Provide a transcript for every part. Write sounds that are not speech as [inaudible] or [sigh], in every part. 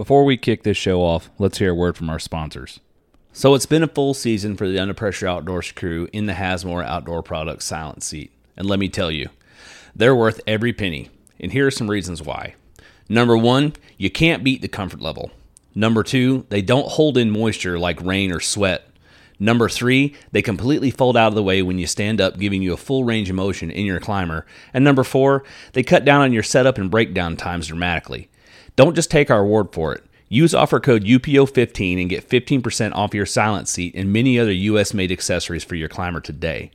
Before we kick this show off, let's hear a word from our sponsors. So it's been a full season for the Under Pressure Outdoors crew in the Hazmore Outdoor Products Silent Seat. And let me tell you, they're worth every penny. And here are some reasons why. Number one, you can't beat the comfort level. Number two, they don't hold in moisture like rain or sweat. Number three, they completely fold out of the way when you stand up, giving you a full range of motion in your climber. And number four, they cut down on your setup and breakdown times dramatically. Don't just take our word for it. Use offer code UPO15 and get 15% off your silent seat and many other US made accessories for your climber today.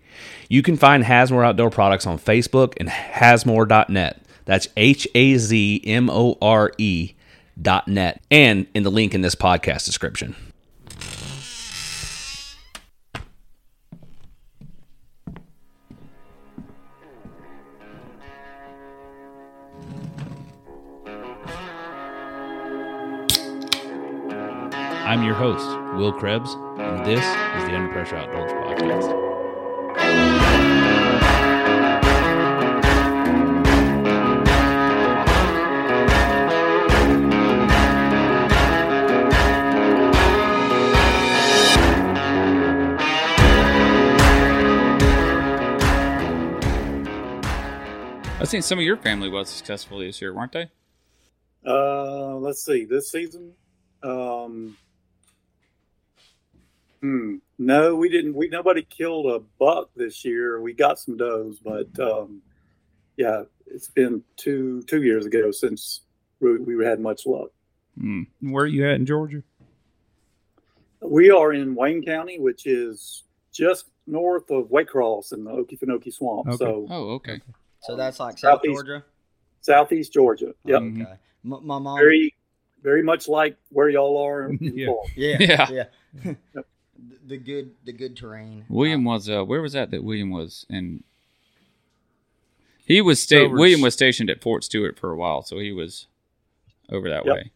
You can find Hazmore Outdoor Products on Facebook and hazmore.net. That's H A Z M O R E dot net and in the link in this podcast description. I'm your host, Will Krebs, and this is the Under Pressure Outdoors Podcast. I've seen some of your family was successful this year, weren't they? Uh, let's see. This season, um, hmm, no, we didn't. We nobody killed a buck this year. We got some does, but um, yeah, it's been two two years ago since we, we had much luck. Hmm. Where are you at in Georgia? We are in Wayne County, which is just north of Waycross in the Okefenokee Swamp. Okay. So Oh, okay. So that's like South Southeast- Georgia. southeast Georgia. Yep. Okay. M- my mom. very very much like where y'all are. In [laughs] Yeah. Florida. yeah. [laughs] Yeah. Yeah. Yep. The, the good. The good terrain. William was uh where was that that William was in he was sta- William was stationed at Fort Stewart for a while, so he was over that Yep. way.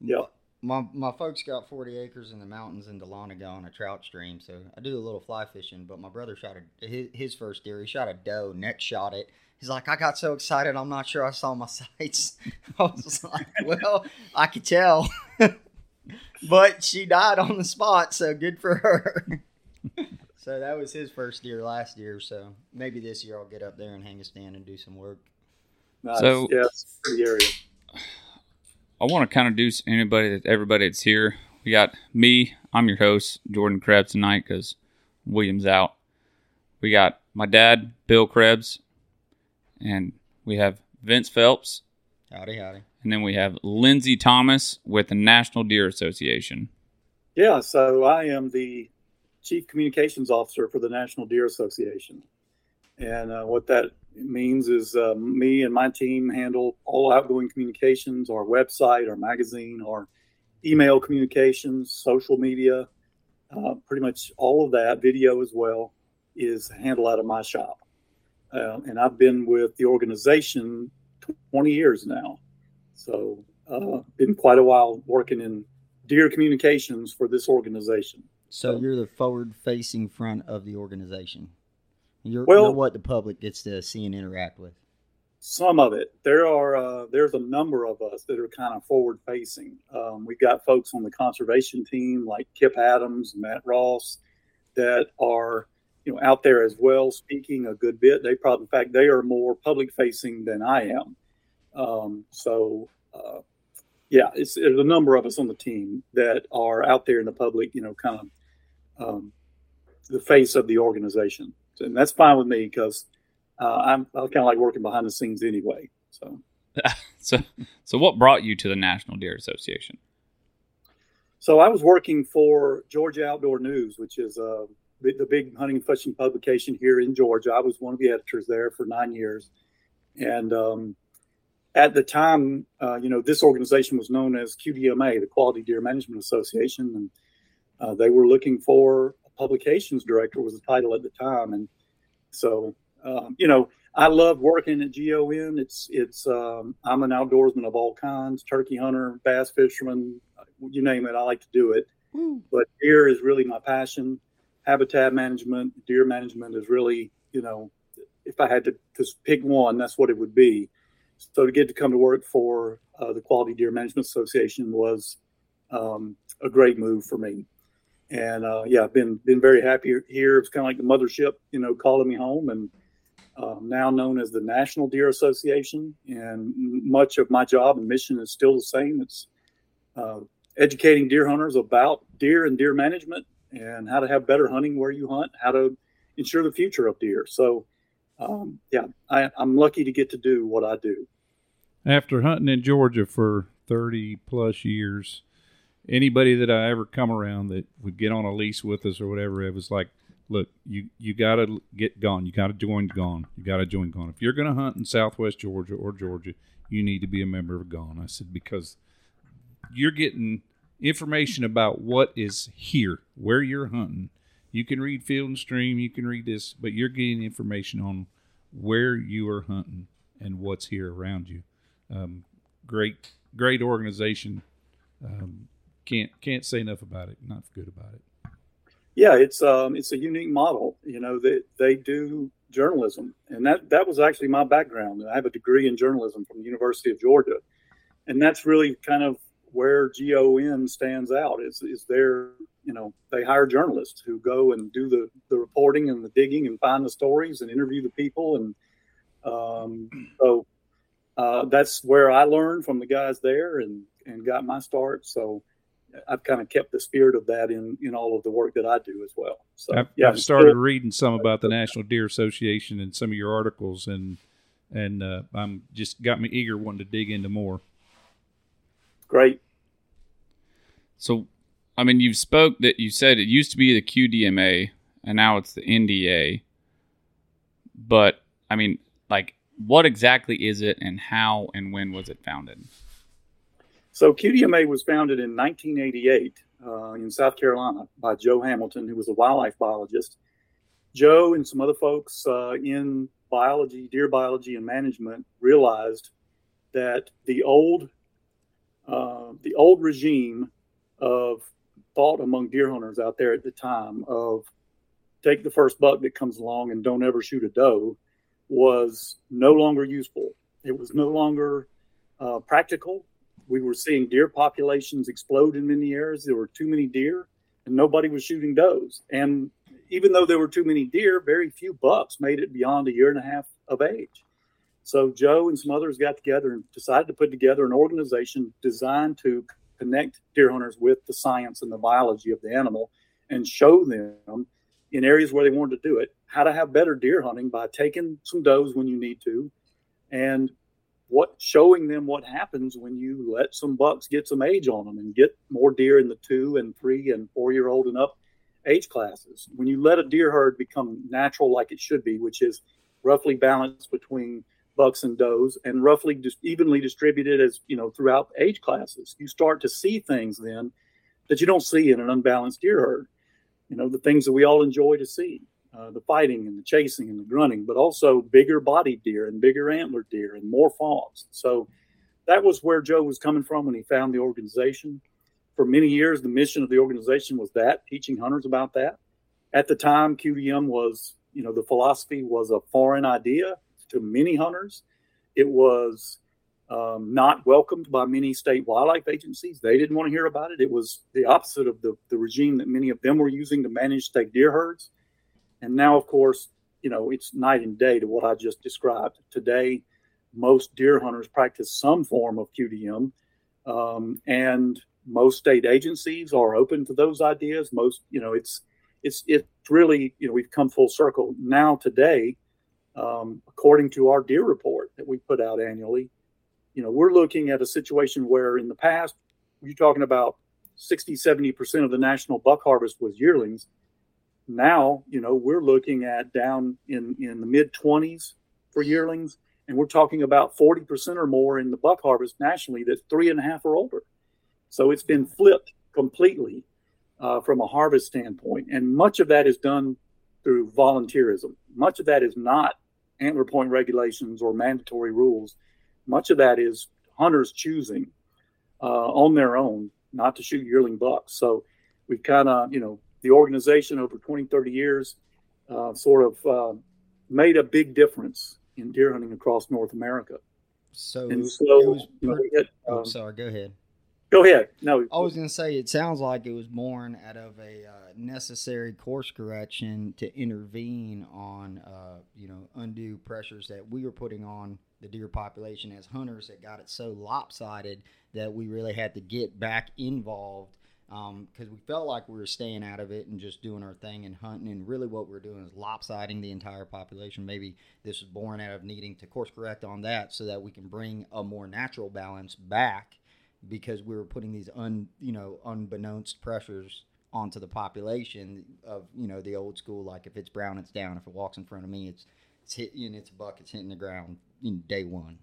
Yep. My my folks got forty acres in the mountains in Dahlonega on a trout stream, so I do a little fly fishing. But my brother shot a his, his first deer. He shot a doe, neck shot it. He's like, I got so excited, I'm not sure I saw my [laughs] sights. [laughs] I was like, well, I could tell, [laughs] but she died on the spot, so good for her. [laughs] so that was his first deer last year. So maybe this year I'll get up there and hang a stand and do some work. Nice. So- yeah, it's pretty area. I want to kind of do anybody that everybody that's here. We got me. I'm your host, Jordan Krebs tonight because William's out. We got my dad, Bill Krebs, and we have Vince Phelps, Howdy, howdy. And then we have Lindsay Thomas with the National Deer Association. Yeah, so I am the chief communications officer for the National Deer Association. And uh, what that means is uh, me and my team handle all outgoing communications, our website, our magazine, our email communications, social media, uh, pretty much all of that, video as well, is handled out of my shop. Uh, and I've been with the organization 20 years now. So, uh, been quite a while working in deer communications for this organization. So you're the forward-facing front of the organization. You're, Well- you're what the public gets to see and interact with. Some of it. There are uh, there's a number of us that are kind of forward facing. Um, we've got folks on the conservation team like Kip Adams, Matt Ross, that are you know out there as well, speaking a good bit. They probably, in fact, they are more public facing than I am. Um, so uh, yeah, it's there's a number of us on the team that are out there in the public. You know, kind of um, the face of the organization, and that's fine with me because uh, I'm I kind of like working behind the scenes anyway. So [laughs] So, so what brought you to the National Deer Association? so I was working for Georgia Outdoor News, which is uh, the, the big hunting and fishing publication here in Georgia. I was one of the editors there for nine years, and um, at the time, uh, you know, this organization was known as QDMA, the Quality Deer Management Association, and uh, they were looking for a publications director was the title at the time, and so um, you know, I love working at GON. It's it's um, I'm an outdoorsman of all kinds, turkey hunter, bass fisherman, you name it. I like to do it. But deer is really my passion. Habitat management, deer management is really, you know, if I had to, to pick one, that's what it would be. So to get to come to work for uh, the Quality Deer Management Association was um, a great move for me. And uh, yeah, I've been been very happy here. It's kind of like the mothership, you know, calling me home, and um, now known as the National Deer Association. And much of my job and mission is still the same. It's uh, educating deer hunters about deer and deer management and how to have better hunting where you hunt, how to ensure the future of deer. So, um, yeah, I, I'm lucky to get to do what I do. After hunting in Georgia for 30 plus years, anybody that I ever come around that would get on a lease with us or whatever, it was like, look, you you got to get GON. You got to join GON. You got to join GON. If you're going to hunt in Southwest Georgia or Georgia, you need to be a member of GON. I said because you're getting information about what is here, where you're hunting. You can read Field and Stream, you can read this, but you're getting information on where you are hunting and what's here around you. Um, great, great organization. Um, can't can't say enough about it. Not good about it. Yeah, it's um, it's a unique model. You know, they they do journalism, and that that was actually my background. I have a degree in journalism from the University of Georgia, and that's really kind of where GON stands out. Is is there you know they hire journalists who go and do the the reporting and the digging and find the stories and interview the people, and um, so uh, that's where I learned from the guys there and and got my start. So I've kind of kept the spirit of that in in all of the work that I do as well. So I've, yeah, I've started still, reading some about the National Deer Association and some of your articles, and and uh, I'm just got me eager wanting to dig into more. Great. So, I mean, you've spoke that you said it used to be the QDMA and now it's the NDA. But I mean, like, what exactly is it, and how and when was it founded? So QDMA was founded in 1988 uh, in South Carolina by Joe Hamilton, who was a wildlife biologist. Joe and some other folks uh, in biology, deer biology, and management realized that the old uh, the old regime of thought among deer hunters out there at the time of take the first buck that comes along and don't ever shoot a doe was no longer useful. It was no longer uh, practical we were seeing deer populations explode in many areas. There were too many deer, and nobody was shooting does. And even though there were too many deer, very few bucks made it beyond a year and a half of age. So Joe and some others got together and decided to put together an organization designed to connect deer hunters with the science and the biology of the animal and show them in areas where they wanted to do it how to have better deer hunting by taking some does when you need to and what showing them what happens when you let some bucks get some age on them and get more deer in the two and three and four year old and up age classes. When you let a deer herd become natural like it should be, which is roughly balanced between bucks and does and roughly just evenly distributed as you know throughout age classes, you start to see things then that you don't see in an unbalanced deer herd. You know the things that we all enjoy to see. Uh, the fighting and the chasing and the grunting, but also bigger bodied deer and bigger antlered deer and more fawns. So that was where Joe was coming from when he found the organization. For many years, the mission of the organization was that, teaching hunters about that. At the time, QDM was, you know, the philosophy was a foreign idea to many hunters. It was um, not welcomed by many state wildlife agencies. They didn't want to hear about it. It was the opposite of the, the regime that many of them were using to manage state deer herds. And now, of course, you know, it's night and day to what I just described. Today, most deer hunters practice some form of QDM, um, and most state agencies are open to those ideas. Most, you know, it's it's it's really, you know, we've come full circle now. Today, um, according to our deer report that we put out annually, you know, we're looking at a situation where in the past, you're talking about 60, 70% of the national buck harvest was yearlings now you know we're looking at down in in the mid 20s for yearlings and we're talking about 40% or more in the buck harvest nationally that's three and a half or older. So it's been flipped completely uh, from a harvest standpoint and much of that is done through volunteerism. Much of that is not antler point regulations or mandatory rules. Much of that is hunters choosing uh, on their own not to shoot yearling bucks. So we've kind of you know the organization over 20, 30 years uh, sort of uh, made a big difference in deer hunting across North America. So and it so was. you know, pre- we hit, oh, um, sorry. Go ahead. go ahead. No, I was going to say, it sounds like it was born out of a uh, necessary course correction to intervene on, uh, you know, undue pressures that we were putting on the deer population as hunters that got it so lopsided that we really had to get back involved Um, because we felt like we were staying out of it and just doing our thing and hunting. And really, what we're doing is lopsiding the entire population. Maybe this is born out of needing to course correct on that so that we can bring a more natural balance back because we were putting these un you know unbeknownst pressures onto the population of you know the old school like if it's brown it's down if it walks in front of me it's it's hitting it's a buck it's hitting the ground in day one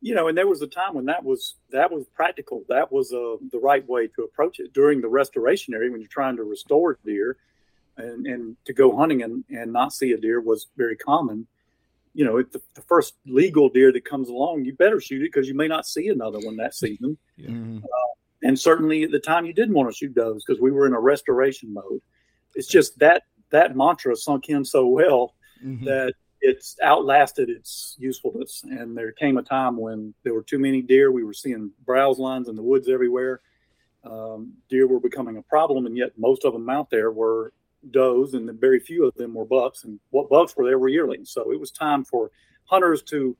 you know, and there was a time when that was that was practical. That was uh, the right way to approach it during the restoration area when you're trying to restore deer, and and to go hunting and and not see a deer was very common. You know, if the, the first legal deer that comes along, you better shoot it because you may not see another one that season. Mhm. And certainly at the time, you didn't want to shoot those because we were in a restoration mode. It's just that that mantra sunk in so well Mhm. that it's outlasted its usefulness. And there came a time when there were too many deer. We were seeing browse lines in the woods everywhere. Um, deer were becoming a problem, and yet most of them out there were does, and very few of them were bucks. And what bucks were there were yearlings. So it was time for hunters to,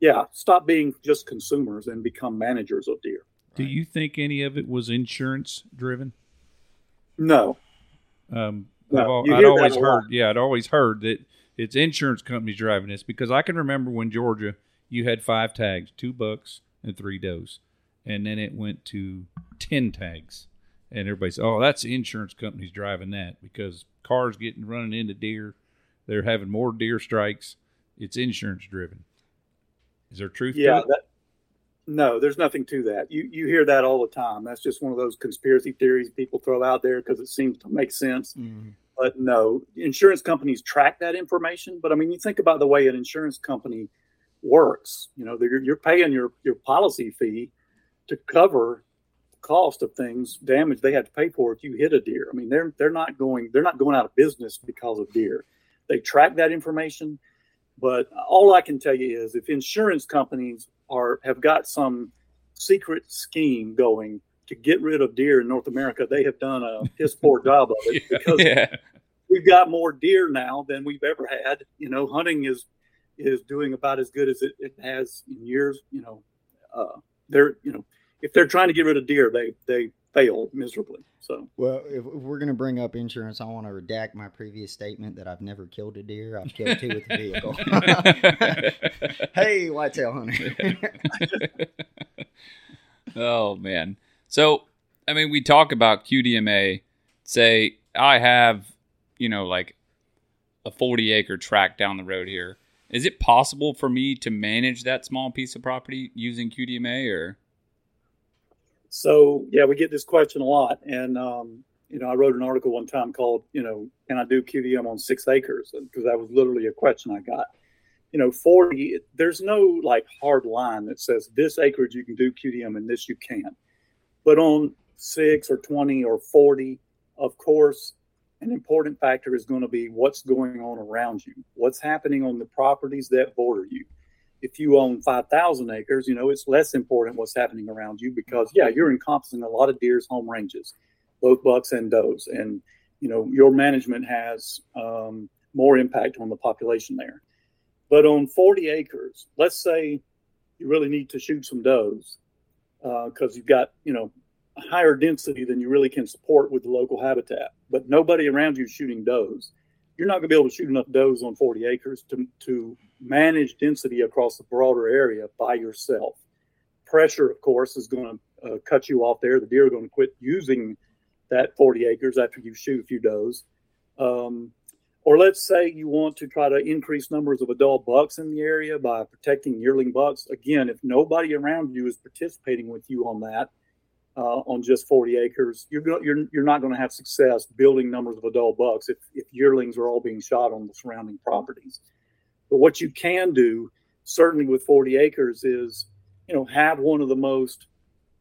yeah, stop being just consumers and become managers of deer. Do you think any of it was insurance driven? No, Um, No, I've, I'd always lot. heard, yeah, I'd always heard that it's insurance companies driving this because I can remember when Georgia, you had five tags, two bucks and three does, and then it went to ten tags, and everybody's, oh, that's the insurance companies driving that because cars getting running into deer, they're having more deer strikes. It's insurance driven. Is there truth yeah, to it? that, no, there's nothing to that. You you hear that all the time. That's just one of those conspiracy theories people throw out there because it seems to make sense. Mhm. But no, insurance companies track that information. But I mean, you think about the way an insurance company works. You know, you're, paying your your policy fee to cover cost of things, damage they have to pay for if you hit a deer. I mean, they're they're not going they're not going out of business because of deer. They track that information. But all I can tell you is, if insurance companies are have got some secret scheme going to get rid of deer in North America, they have done a piss poor [laughs] job of it because yeah. we've got more deer now than we've ever had. You know, hunting is is doing about as good as it, it has in years. You know, uh, they're you know if they're trying to get rid of deer, they they fail miserably. So well if, if we're going to bring up insurance i want to redact my previous statement that i've never killed a deer i've killed two with a vehicle [laughs] [laughs] hey whitetail hunter oh man. So I mean, we talk about QDMA. Say I have, you know, like a forty acre tract down the road here. Is it possible for me to manage that small piece of property using QDMA or? So yeah, we get this question a lot, and um, you know, I wrote an article one time called, you know, can I do QDM on six acres? Because that was literally a question I got. You know, forty. There's no like hard line that says this acreage you can do QDM and this you can't. But on six or twenty or forty, of course, an important factor is going to be what's going on around you, what's happening on the properties that border you if you own 5,000 acres, you know, it's less important what's happening around you because, yeah, you're encompassing a lot of deer's home ranges, both bucks and does. And, you know, your management has um, more impact on the population there. But on 40 acres, let's say you really need to shoot some does because you've got, you know, higher density than you really can support with the local habitat, but nobody around you shooting does. You're not going to be able to shoot enough does on 40 acres to, to manage density across the broader area by yourself. Pressure, of course, is going to uh, cut you off there. The deer are going to quit using that 40 acres after you shoot a few does. Um, or let's say you want to try to increase numbers of adult bucks in the area by protecting yearling bucks. Again, if nobody around you is participating with you on that, uh, on just 40 acres, you're go- you're you're not going to have success building numbers of adult bucks if, if yearlings are all being shot on the surrounding properties. But what you can do, certainly with 40 acres, is you know have one of the most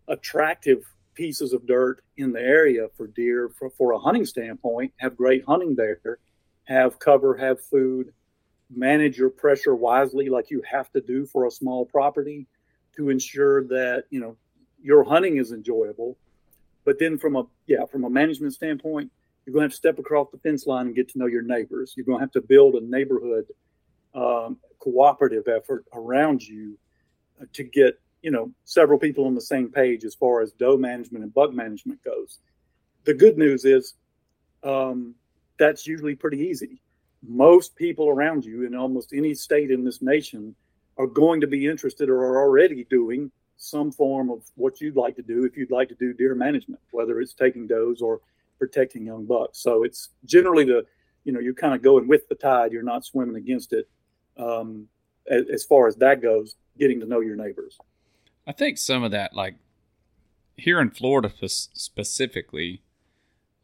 attractive pieces of dirt in the area for deer for, for a hunting standpoint. Have great hunting there, have cover, have food, manage your pressure wisely, like you have to do for a small property, to ensure that you know your hunting is enjoyable. But then, from a yeah, from a management standpoint, you're going to have to step across the fence line and get to know your neighbors. You're going to have to build a neighborhood um, cooperative effort around you uh, to get you know several people on the same page as far as doe management and buck management goes. The good news is um, that's usually pretty easy. Most people around you in almost any state in this nation are going to be interested or are already doing some form of what you'd like to do if you'd like to do deer management, whether it's taking does or protecting young bucks. So it's generally the, you know, you're kind of going with the tide. You're not swimming against it. Um, as, as far as that goes, getting to know your neighbors. I think some of that, like here in Florida specifically,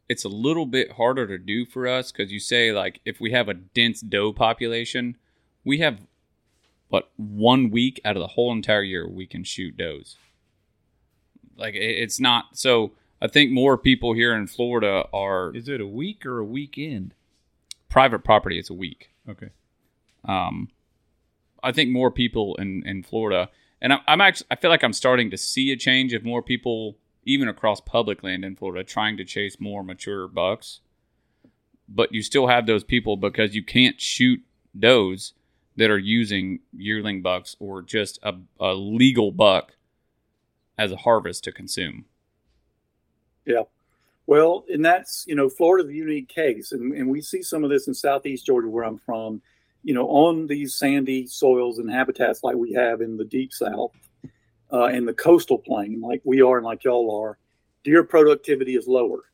it's a little bit harder to do for us because you say like if we have a dense doe population, we have what one week out of the whole entire year we can shoot does. Like it's not so. I think more people here in Florida are. Is it a week or a weekend? Private property. It's a week. Okay. Um, I think more people in in Florida, and I'm, I'm actually I feel like I'm starting to see a change of more people even across public land in Florida, trying to chase more mature bucks. But you still have those people because you can't shoot does that are using yearling bucks or just a, a legal buck as a harvest to consume. Yeah. Well, and that's, you know, Florida's a unique case. And, and we see some of this in Southeast Georgia, where I'm from, you know, on these sandy soils and habitats like we have in the deep South uh, in the coastal plain, like we are and like y'all are, deer productivity is lower.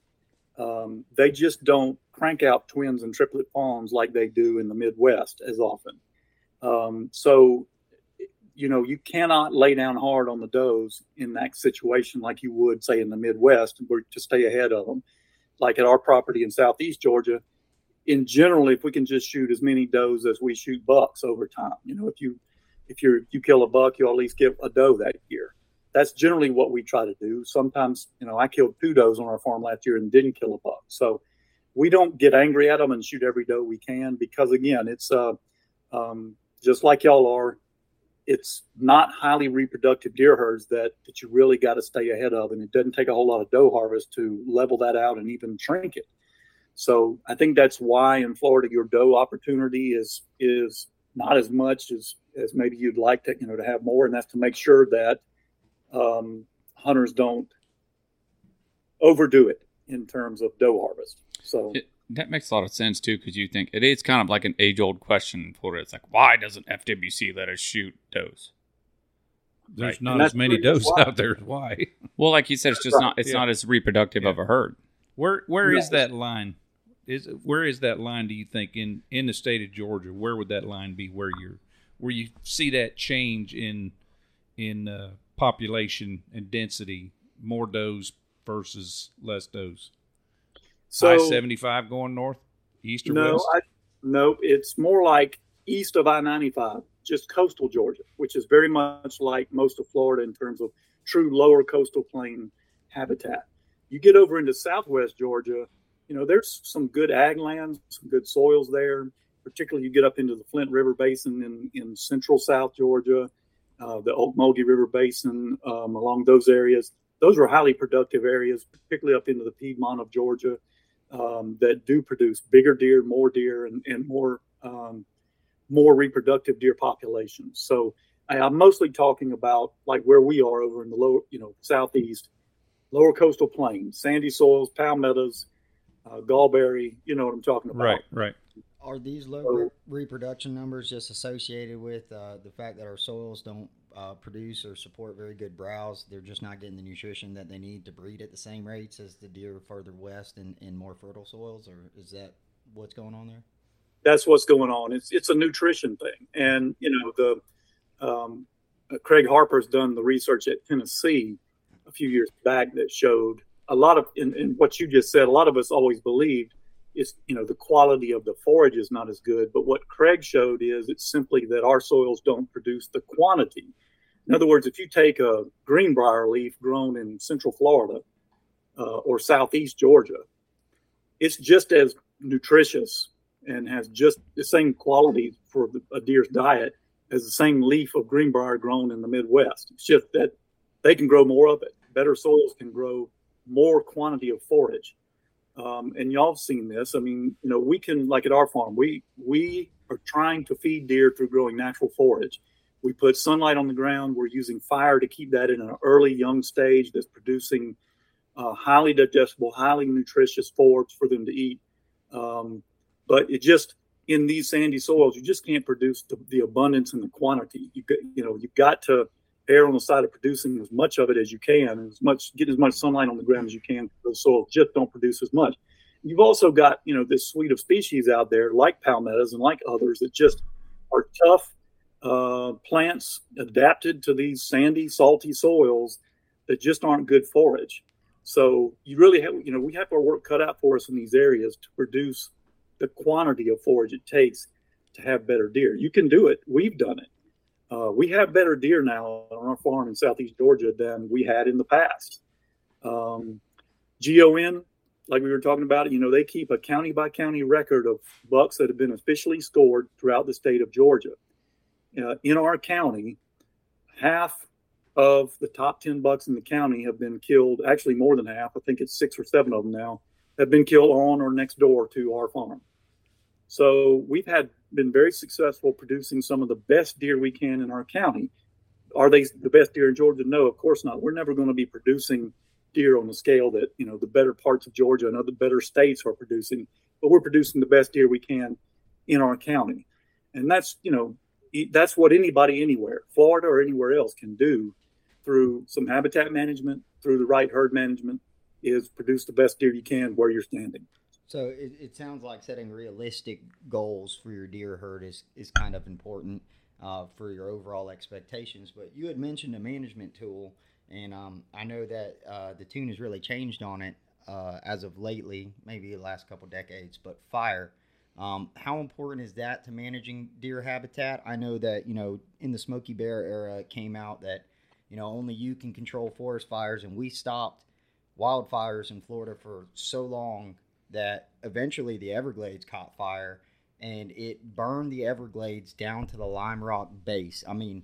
Um, they just don't crank out twins and triplet fawns like they do in the Midwest as often. Um, so, you know, you cannot lay down hard on the does in that situation like you would, say, in the Midwest to stay ahead of them. Like at our property in Southeast Georgia, in general, if we can just shoot as many does as we shoot bucks over time, you know, if you if you you kill a buck, you'll at least get a doe that year. That's generally what we try to do. Sometimes, you know, I killed two does on our farm last year and didn't kill a buck. So we don't get angry at them and shoot every doe we can because again, it's uh, um, just like y'all are. It's not highly reproductive deer herds that that you really got to stay ahead of, and it doesn't take a whole lot of doe harvest to level that out and even shrink it. So I think that's why in Florida your doe opportunity is is not as much as as maybe you'd like to, you know, to have more, and that's to make sure that um, hunters don't overdo it in terms of doe harvest. So it, that makes a lot of sense too, because you think it is kind of like an age-old question for Florida. It's like, why doesn't FWC let us shoot does? There's right. not as many does out there. Why? Well, like you said, it's just right. not. It's yeah. not as reproductive yeah. of a herd. Where where is that line? Is where is that line? Do you think in in the state of Georgia? Where would that line be? Where you're where you see that change in in uh, population and density, more does versus less does. So I seventy five going north, east or no, west? I, nope. It's more like east of I ninety five, just coastal Georgia, which is very much like most of Florida in terms of true lower coastal plain habitat. You get over into southwest Georgia, you know, there's some good ag lands, some good soils there particularly you get up into the Flint River Basin in, in central South Georgia, uh, the Ocmulgee River Basin, um, along those areas. Those are highly productive areas, particularly up into the Piedmont of Georgia, um, that do produce bigger deer, more deer, and, and more um, more reproductive deer populations. So I, am mostly talking about like where we are over in the lower, you know, southeast, lower coastal plain, sandy soils, palmettos, uh, gallberry. You know what I'm talking about. Right, right. Are these low re- reproduction numbers just associated with uh, the fact that our soils don't uh, produce or support very good browse? They're just not getting the nutrition that they need to breed at the same rates as the deer further west in, in more fertile soils, or is that what's going on there? That's what's going on. It's it's a nutrition thing, and you know the um, uh, Craig Harper's done the research at Tennessee a few years back that showed a lot of in, in what you just said. A lot of us always believed is you know the quality of the forage is not as good but what craig showed is it's simply that our soils don't produce the quantity in other words if you take a greenbrier leaf grown in central florida uh, or southeast georgia it's just as nutritious and has just the same quality for a deer's diet as the same leaf of greenbrier grown in the Midwest. It's just that they can grow more of it. Better soils can grow more quantity of forage. Um, and y'all have seen this. I mean, you know, we can like at our farm, we we are trying to feed deer through growing natural forage. We put sunlight on the ground. We're using fire to keep that in an early young stage that's producing uh, highly digestible, highly nutritious forage for them to eat. Um, but it just in these sandy soils, you just can't produce the, the abundance and the quantity. You you know you've got to err on the side of producing as much of it as you can, as much get as much sunlight on the ground as you can. Those soils just don't produce as much. You've also got you know this suite of species out there like palmettos and like others that just are tough uh, plants adapted to these sandy, salty soils that just aren't good forage. So you really have, you know, we have our work cut out for us in these areas to produce the quantity of forage it takes to have better deer. You can do it. We've done it. Uh, we have better deer now on our farm in southeast Georgia than we had in the past. Um, GON, like we were talking about, you know, they keep a county by county record of bucks that have been officially scored throughout the state of Georgia. Uh, in our county, half of the top 10 bucks in the county have been killed, actually more than half, I think it's six or seven of them now, have been killed on or next door to our farm. So we've had been very successful producing some of the best deer we can in our county. Are they the best deer in Georgia? No, of course not. We're never going to be producing deer on the scale that you know the better parts of Georgia and other better states are producing, but we're producing the best deer we can in our county, and that's you know that's what anybody anywhere, Florida or anywhere else, can do through some habitat management, through the right herd management, is produce the best deer you can where you're standing. So it, it sounds like setting realistic goals for your deer herd is, is kind of important uh, for your overall expectations. But you had mentioned a management tool, and um, I know that uh, the tune has really changed on it uh, as of lately, maybe the last couple decades. But fire, um, how important is that to managing deer habitat? I know that you know in the Smokey Bear era, it came out that you know, only you can control forest fires, and we stopped wildfires in Florida for so long that eventually the Everglades caught fire and it burned the Everglades down to the lime rock base. I mean,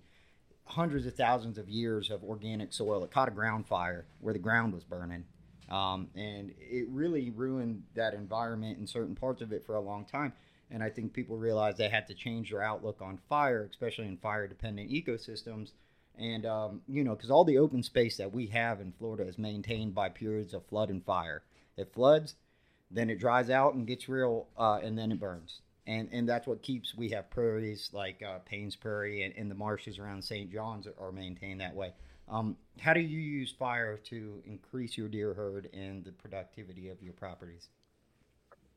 hundreds of thousands of years of organic soil. It caught a ground fire where the ground was burning. Um, and it really ruined that environment in certain parts of it for a long time. And I think people realized they had to change their outlook on fire, especially in fire dependent ecosystems, and um, you know because all the open space that we have in Florida is maintained by periods of flood and fire. It floods, then it dries out and gets real, uh, and then it burns. And and that's what keeps we have prairies like uh, Payne's Prairie and, and the marshes around St. John's are, maintained that way. Um, how do you use fire to increase your deer herd and the productivity of your properties?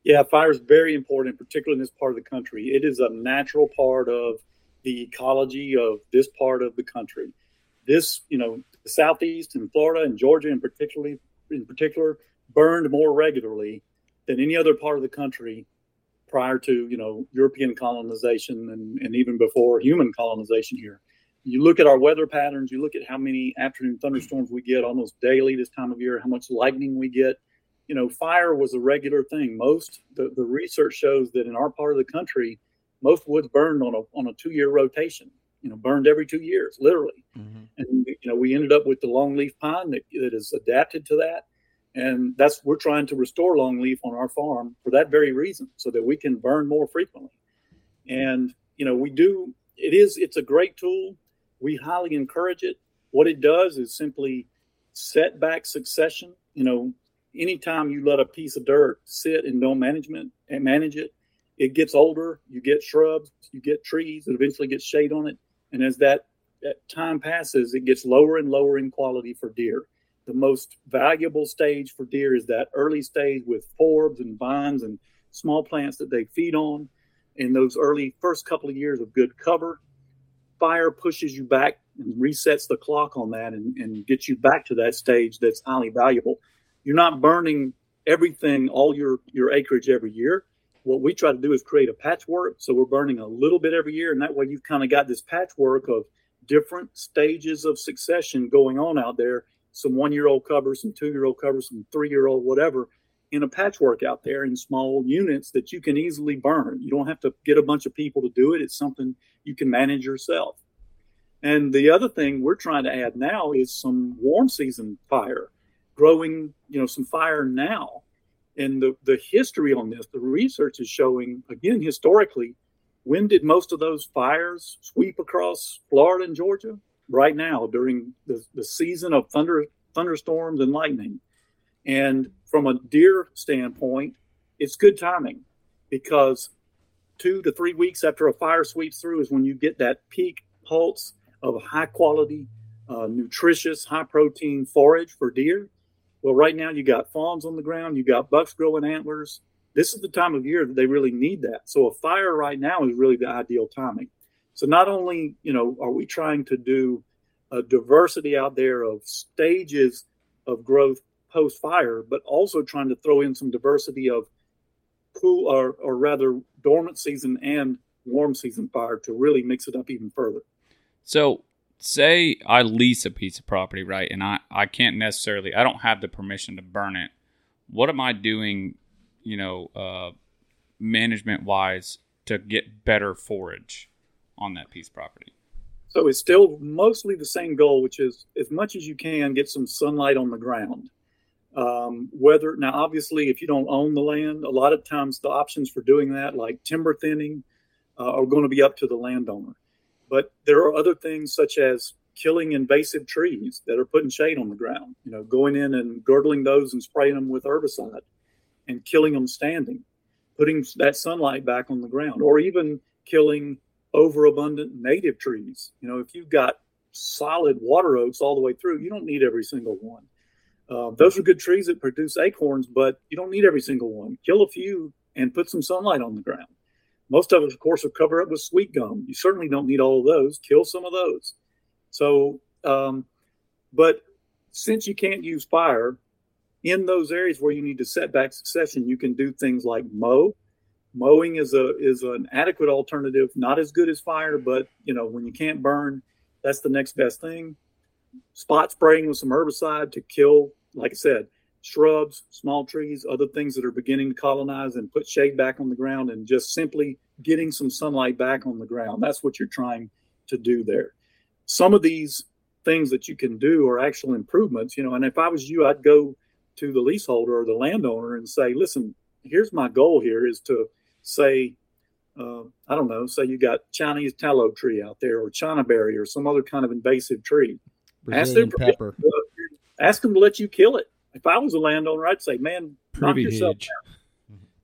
Yeah, fire is very important, particularly in this part of the country. It is a natural part of the ecology of this part of the country. This, you know, the southeast and Florida and Georgia, in particularly in particular, burned more regularly than any other part of the country prior to you know European colonization and, and even before human colonization here. You look at our weather patterns, you look at how many afternoon thunderstorms we get almost daily this time of year, how much lightning we get. You know, fire was a regular thing. Most the, the research shows that in our part of the country, most woods burned on a on a two year rotation. You know, burned every two years, literally. Mm-hmm. And you know, we ended up with the longleaf pine that, that is adapted to that, and that's we're trying to restore longleaf on our farm for that very reason, so that we can burn more frequently. And you know, we do. It is. It's a great tool. We highly encourage it. What it does is simply set back succession. You know, anytime you let a piece of dirt sit and don't management and manage it, it gets older, you get shrubs, you get trees that eventually get shade on it. And as that, that time passes, it gets lower and lower in quality for deer. The most valuable stage for deer is that early stage with forbs and vines and small plants that they feed on. In those early first couple of years of good cover, fire pushes you back and resets the clock on that and, and gets you back to that stage that's highly valuable. You're not burning everything, all your, your acreage every year what we try to do is create a patchwork. So we're burning a little bit every year, and that way you've kind of got this patchwork of different stages of succession going on out there. Some one year old covers, some two year old covers, some three year old, whatever. in a patchwork out there in small units that you can easily burn. You don't have to get a bunch of people to do it. It's something you can manage yourself. And the other thing we're trying to add now is some warm season fire, growing, you know, some fire now. And the, the history on this, the research is showing, again, historically, when did most of those fires sweep across Florida and Georgia? Right now, during the, the season of thunder, thunderstorms and lightning. And from a deer standpoint, it's good timing because two to three weeks after a fire sweeps through is when you get that peak pulse of high quality, uh, nutritious, high protein forage for deer. Well, right now you got fawns on the ground, you got bucks growing antlers. This is the time of year that they really need that. So a fire right now is really the ideal timing. So not only you know are we trying to do a diversity out there of stages of growth post fire, but also trying to throw in some diversity of cool or, or rather dormant season and warm season fire to really mix it up even further. So, say I lease a piece of property, right? And I, I can't necessarily, I don't have the permission to burn it. What am I doing, you know, uh, management wise to get better forage on that piece property? So, it's still mostly the same goal, which is as much as you can get some sunlight on the ground. Um, whether now, obviously, if you don't own the land, a lot of times the options for doing that, like timber thinning, uh, are going to be up to the landowner. But there are other things such as killing invasive trees that are putting shade on the ground. You know, going in and girdling those and spraying them with herbicide and killing them standing, putting that sunlight back on the ground, or even killing overabundant native trees. You know, if you've got solid water oaks all the way through, you don't need every single one. Uh, those are good trees that produce acorns, but you don't need every single one. Kill a few and put some sunlight on the ground. Most of us, of course, are covered up with sweet gum. You certainly don't need all of those. Kill some of those. So, um, but since you can't use fire in those areas where you need to set back succession, you can do things like mow. Mowing is a is an adequate alternative, not as good as fire, but you know when you can't burn, that's the next best thing. Spot spraying with some herbicide to kill, like I said, shrubs, small trees, other things that are beginning to colonize and put shade back on the ground, and just simply getting some sunlight back on the ground. That's what you're trying to do there. Some of these things that you can do are actual improvements, you know. And if I was you, I'd go to the leaseholder or the landowner and say, "Listen, here's my goal. Here is to say." Uh, I don't know. Say you got Chinese tallow tree out there, or China berry, or some other kind of invasive tree. Brazilian ask them, pepper. Ask them to let you kill it if I was a landowner, I'd say, man, privy hedge,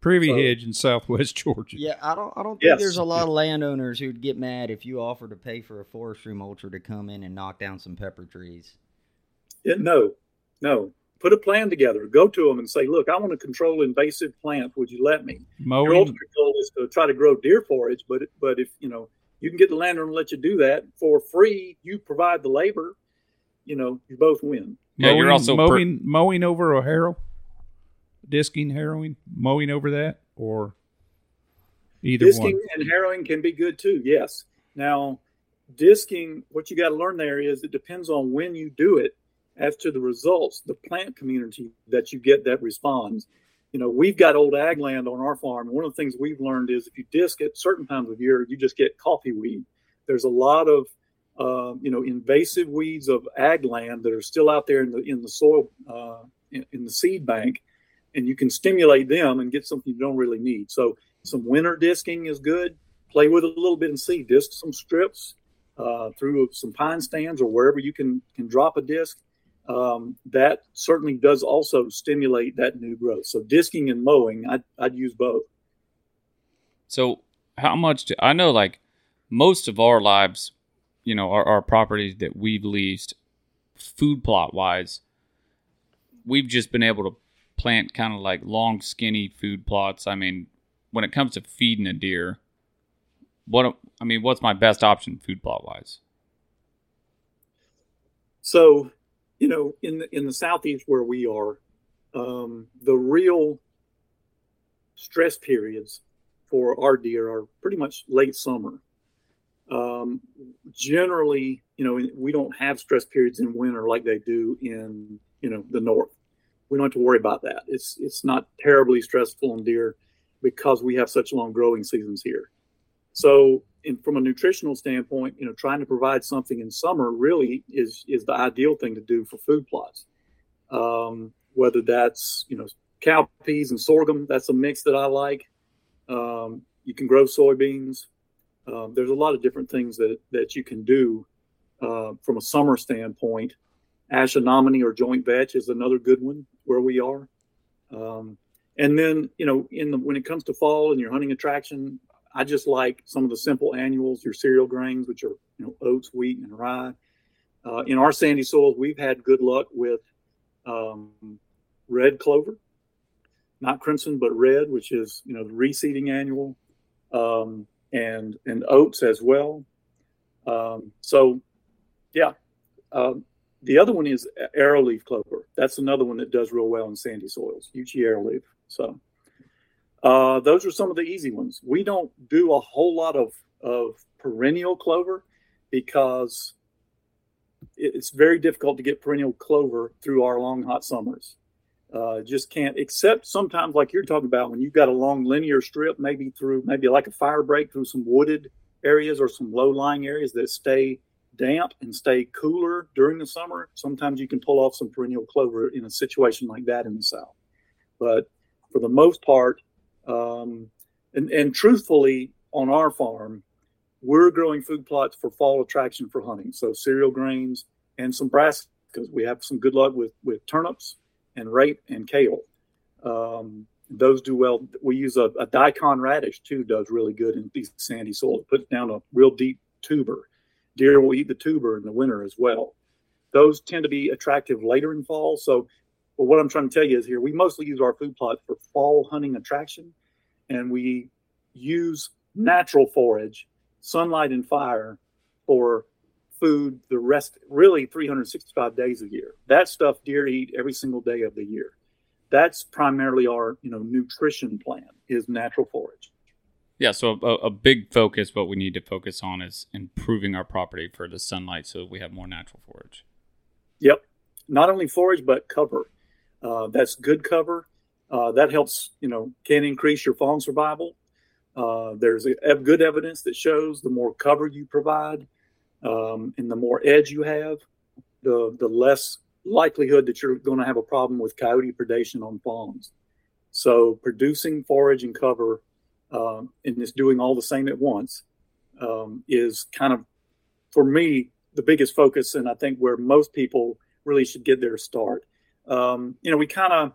privy so, hedge in Southwest Georgia. Yeah, I don't, I don't think yes. there's a lot of landowners who'd get mad if you offered to pay for a forestry mulcher to come in and knock down some pepper trees. Yeah, no, no. Put a plan together. Go to them and say, "Look, I want to control invasive plants. Would you let me?" Mowing. Your ultimate goal is to try to grow deer forage, but but if you know you can get the landowner to let you do that for free, you provide the labor. You know, you both win. Yeah, mowing, you're also mowing per- mowing over a harrow, disking, harrowing, mowing over that, or either disking one. and harrowing can be good too. Yes. Now, disking, what you got to learn there is it depends on when you do it as to the results, the plant community that you get that responds. You know, we've got old ag land on our farm. One of the things we've learned is if you disc at certain times of year, you just get coffee weed. There's a lot of uh, you know, invasive weeds of ag land that are still out there in the in the soil uh, in, in, the seed bank, and you can stimulate them and get something you don't really need. So some winter disking is good. Play with it a little bit and see. Disc some strips uh, through some pine stands or wherever you can can drop a disc. Um, that certainly does also stimulate that new growth. So disking and mowing, I'd, I'd use both. So how much do I know? Like most of our lives, you know our, our properties that we've leased food plot wise we've just been able to plant kind of like long skinny food plots i mean when it comes to feeding a deer what i mean what's my best option food plot wise so you know in the in the southeast where we are um, the real stress periods for our deer are pretty much late summer um, generally, you know, we don't have stress periods in winter like they do in, you know, the north. we don't have to worry about that. It's it's not terribly stressful on deer because we have such long growing seasons here. So, in, from a nutritional standpoint, you know, trying to provide something in summer really is is the ideal thing to do for food plots. Um, whether that's you know cowpeas and sorghum, that's a mix that I like. Um, you can grow soybeans. Um, there's a lot of different things that that you can do uh, from a summer standpoint. Aeschynomene or joint vetch is another good one where we are. Um, and then you know, in the when it comes to fall and your hunting attraction, I just like some of the simple annuals, your cereal grains, which are you know oats, wheat, and rye. Uh, in our sandy soils, we've had good luck with um, red clover, not crimson but red, which is you know the reseeding annual, um, and and oats as well. Um, so, yeah. Um, the other one is arrowleaf clover. That's another one that does real well in sandy soils. Yuchi arrowleaf. So, uh, those are some of the easy ones. We don't do a whole lot of of perennial clover because it's very difficult to get perennial clover through our long hot summers. Uh, just can't, except sometimes like you're talking about when you've got a long linear strip, maybe through maybe like a fire break through some wooded areas or some low lying areas that stay damp and stay cooler during the summer. Sometimes you can pull off some perennial clover in a situation like that in the south. But for the most part, um, and, and truthfully, on our farm, we're growing food plots for fall attraction for hunting. So cereal grains and some brassicas. We have some good luck with with turnips and rape and kale. Um, those do well. We use a, a, daikon radish too. Does really good in these sandy soil. It puts down a real deep tuber. Deer will eat the tuber in the winter as well. Those tend to be attractive later in fall. So, well, what I'm trying to tell you is here we mostly use our food plots for fall hunting attraction, and we use natural forage sunlight and fire for food the rest really 365 days a year. That stuff deer eat every single day of the year. That's primarily our you know nutrition plan is natural forage. Yeah so a, a big focus what we need to focus on is improving our property for the sunlight so we have more natural forage. Yep. Not only forage but cover uh, that's good cover uh, that helps you know can increase your fawn survival uh, there's a, good evidence that shows the more cover you provide um, and the more edge you have, the the less likelihood that you're going to have a problem with coyote predation on fawns. So producing forage and cover um, and just doing all the same at once um, is kind of, for me, the biggest focus, and I think where most people really should get their start. Um, you know, we kind of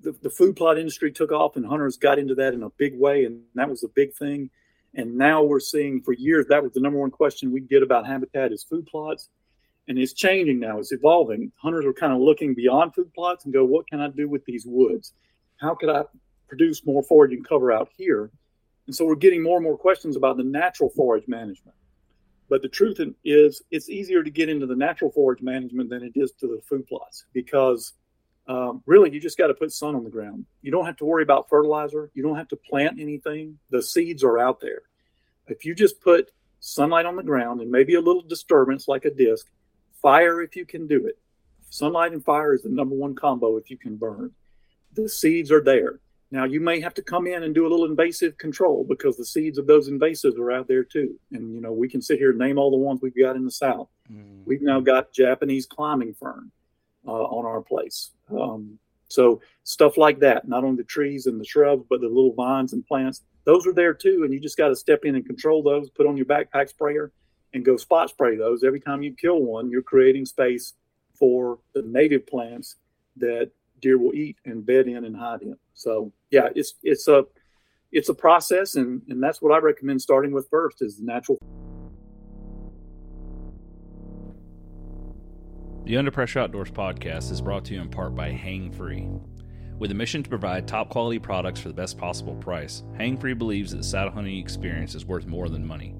the, the food plot industry took off and hunters got into that in a big way and that was a big thing. And now we're seeing for years that was the number one question we get about habitat is food plots and it's changing now it's evolving. Hunters are kind of looking beyond food plots and go what can i do with these woods? How could i produce more forage and cover out here? And so we're getting more and more questions about the natural forage management. But the truth is it's easier to get into the natural forage management than it is to the food plots because um, really you just got to put sun on the ground. You don't have to worry about fertilizer. You don't have to plant anything. The seeds are out there. If you just put sunlight on the ground and maybe a little disturbance like a disc fire if you can do it. Sunlight and fire is the number one combo if you can burn. The seeds are there. Now you may have to come in and do a little invasive control because the seeds of those invasives are out there too. And you know we can sit here and name all the ones we've got in the south. Mm. we've now got japanese climbing fern uh, on our place. Um, so stuff like that, not only the trees and the shrubs, but the little vines and plants, those are there too. And you just got to step in and control those, put on your backpack sprayer and go spot spray those. Every time you kill one, you're creating space for the native plants that deer will eat and bed in and hide in. So yeah, it's, it's a, it's a process and, and that's what I recommend starting with first is natural The Under Pressure Outdoors podcast is brought to you in part by Hang Free. With a mission to provide top quality products for the best possible price, Hang Free believes that the saddle hunting experience is worth more than money.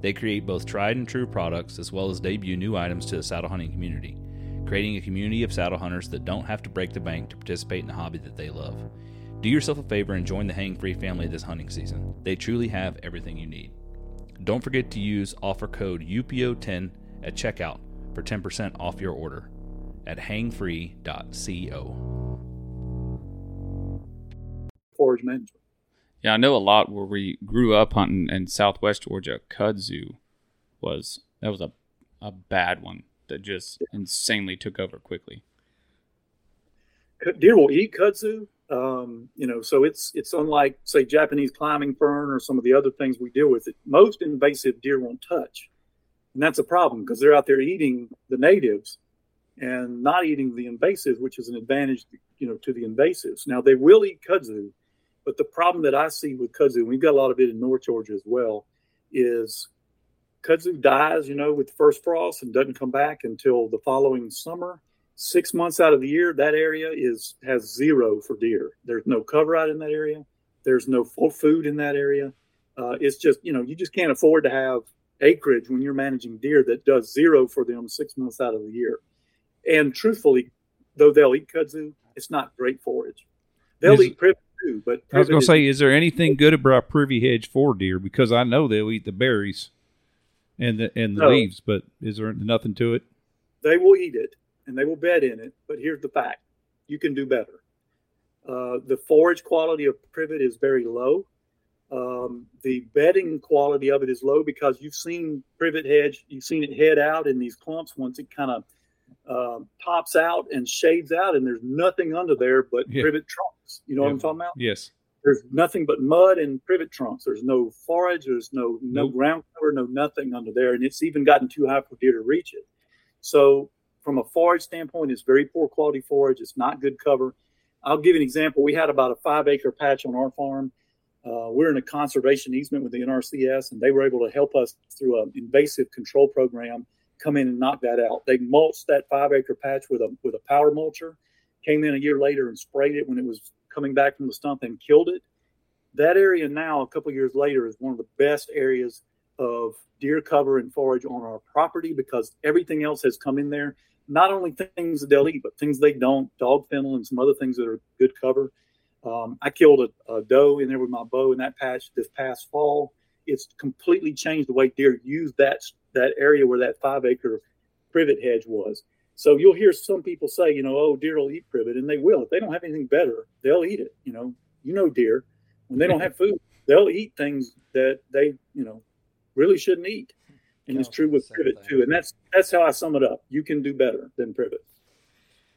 They create both tried and true products as well as debut new items to the saddle hunting community, creating a community of saddle hunters that don't have to break the bank to participate in the hobby that they love. Do yourself a favor and join the Hang Free family this hunting season. They truly have everything you need. Don't forget to use offer code UPO10 at checkout for 10% off your order at hangfree.co. forage management. Yeah, I know a lot where we grew up hunting in Southwest Georgia. Kudzu was that was a a bad one that just insanely took over quickly. Deer will eat kudzu, um, you know, so it's it's unlike say Japanese climbing fern or some of the other things we deal with. It most invasive deer won't touch, and that's a problem because they're out there eating the natives and not eating the invasives, which is an advantage, you know, to the invasives. Now they will eat kudzu, but the problem that I see with kudzu, and we've got a lot of it in North Georgia as well, is kudzu dies, you know, with the first frost and doesn't come back until the following summer. Six months out of the year, that area is has zero for deer. There's no cover out in that area. There's no food in that area. Uh, it's just, you know, you just can't afford to have acreage when you're managing deer that does zero for them six months out of the year. And truthfully, though they'll eat kudzu, it's not great forage. They'll Is- eat privet too, but I was going to say, is there anything good about privy hedge for deer? Because I know they'll eat the berries and the and the No. leaves, but is there nothing to it? they will eat it and they will bed in it. But here's the fact: you can do better. Uh, the forage quality of privet is very low. Um, the bedding quality of it is low because you've seen privet hedge, you've seen it head out in these clumps once it kind of um, tops out and shades out, and there's nothing under there but Yeah. privet trunks. You know what I'm talking about? Yes. There's nothing but mud and privet trunks. There's no forage. There's no no Nope. ground cover. No nothing under there, and it's even gotten too high for deer to reach it. So, from a forage standpoint, it's very poor quality forage. It's not good cover. I'll give you an example. We had about a five acre patch on our farm. Uh, we're in a conservation easement with the NRCS, and they were able to help us through an invasive control program come in and knock that out. They mulched that five acre patch with a with a power mulcher. Came in a year later and sprayed it when it was coming back from the stump and killed it. That area now, a couple years later, is one of the best areas of deer cover and forage on our property because everything else has come in there. Not only things that they'll eat, but things they don't, dog fennel and some other things that are good cover. Um, I killed a, a doe in there with my bow in that patch this past fall. It's completely changed the way deer use that that area where that five acre privet hedge was. So you'll hear some people say, you know, oh, deer will eat privet, and they will. If they don't have anything better, they'll eat it. You know, you know, deer when they don't have food, [laughs] they'll eat things that they, you know, really shouldn't eat. And it's true with privet thing. too. And that's that's how I sum it up. You can do better than privet.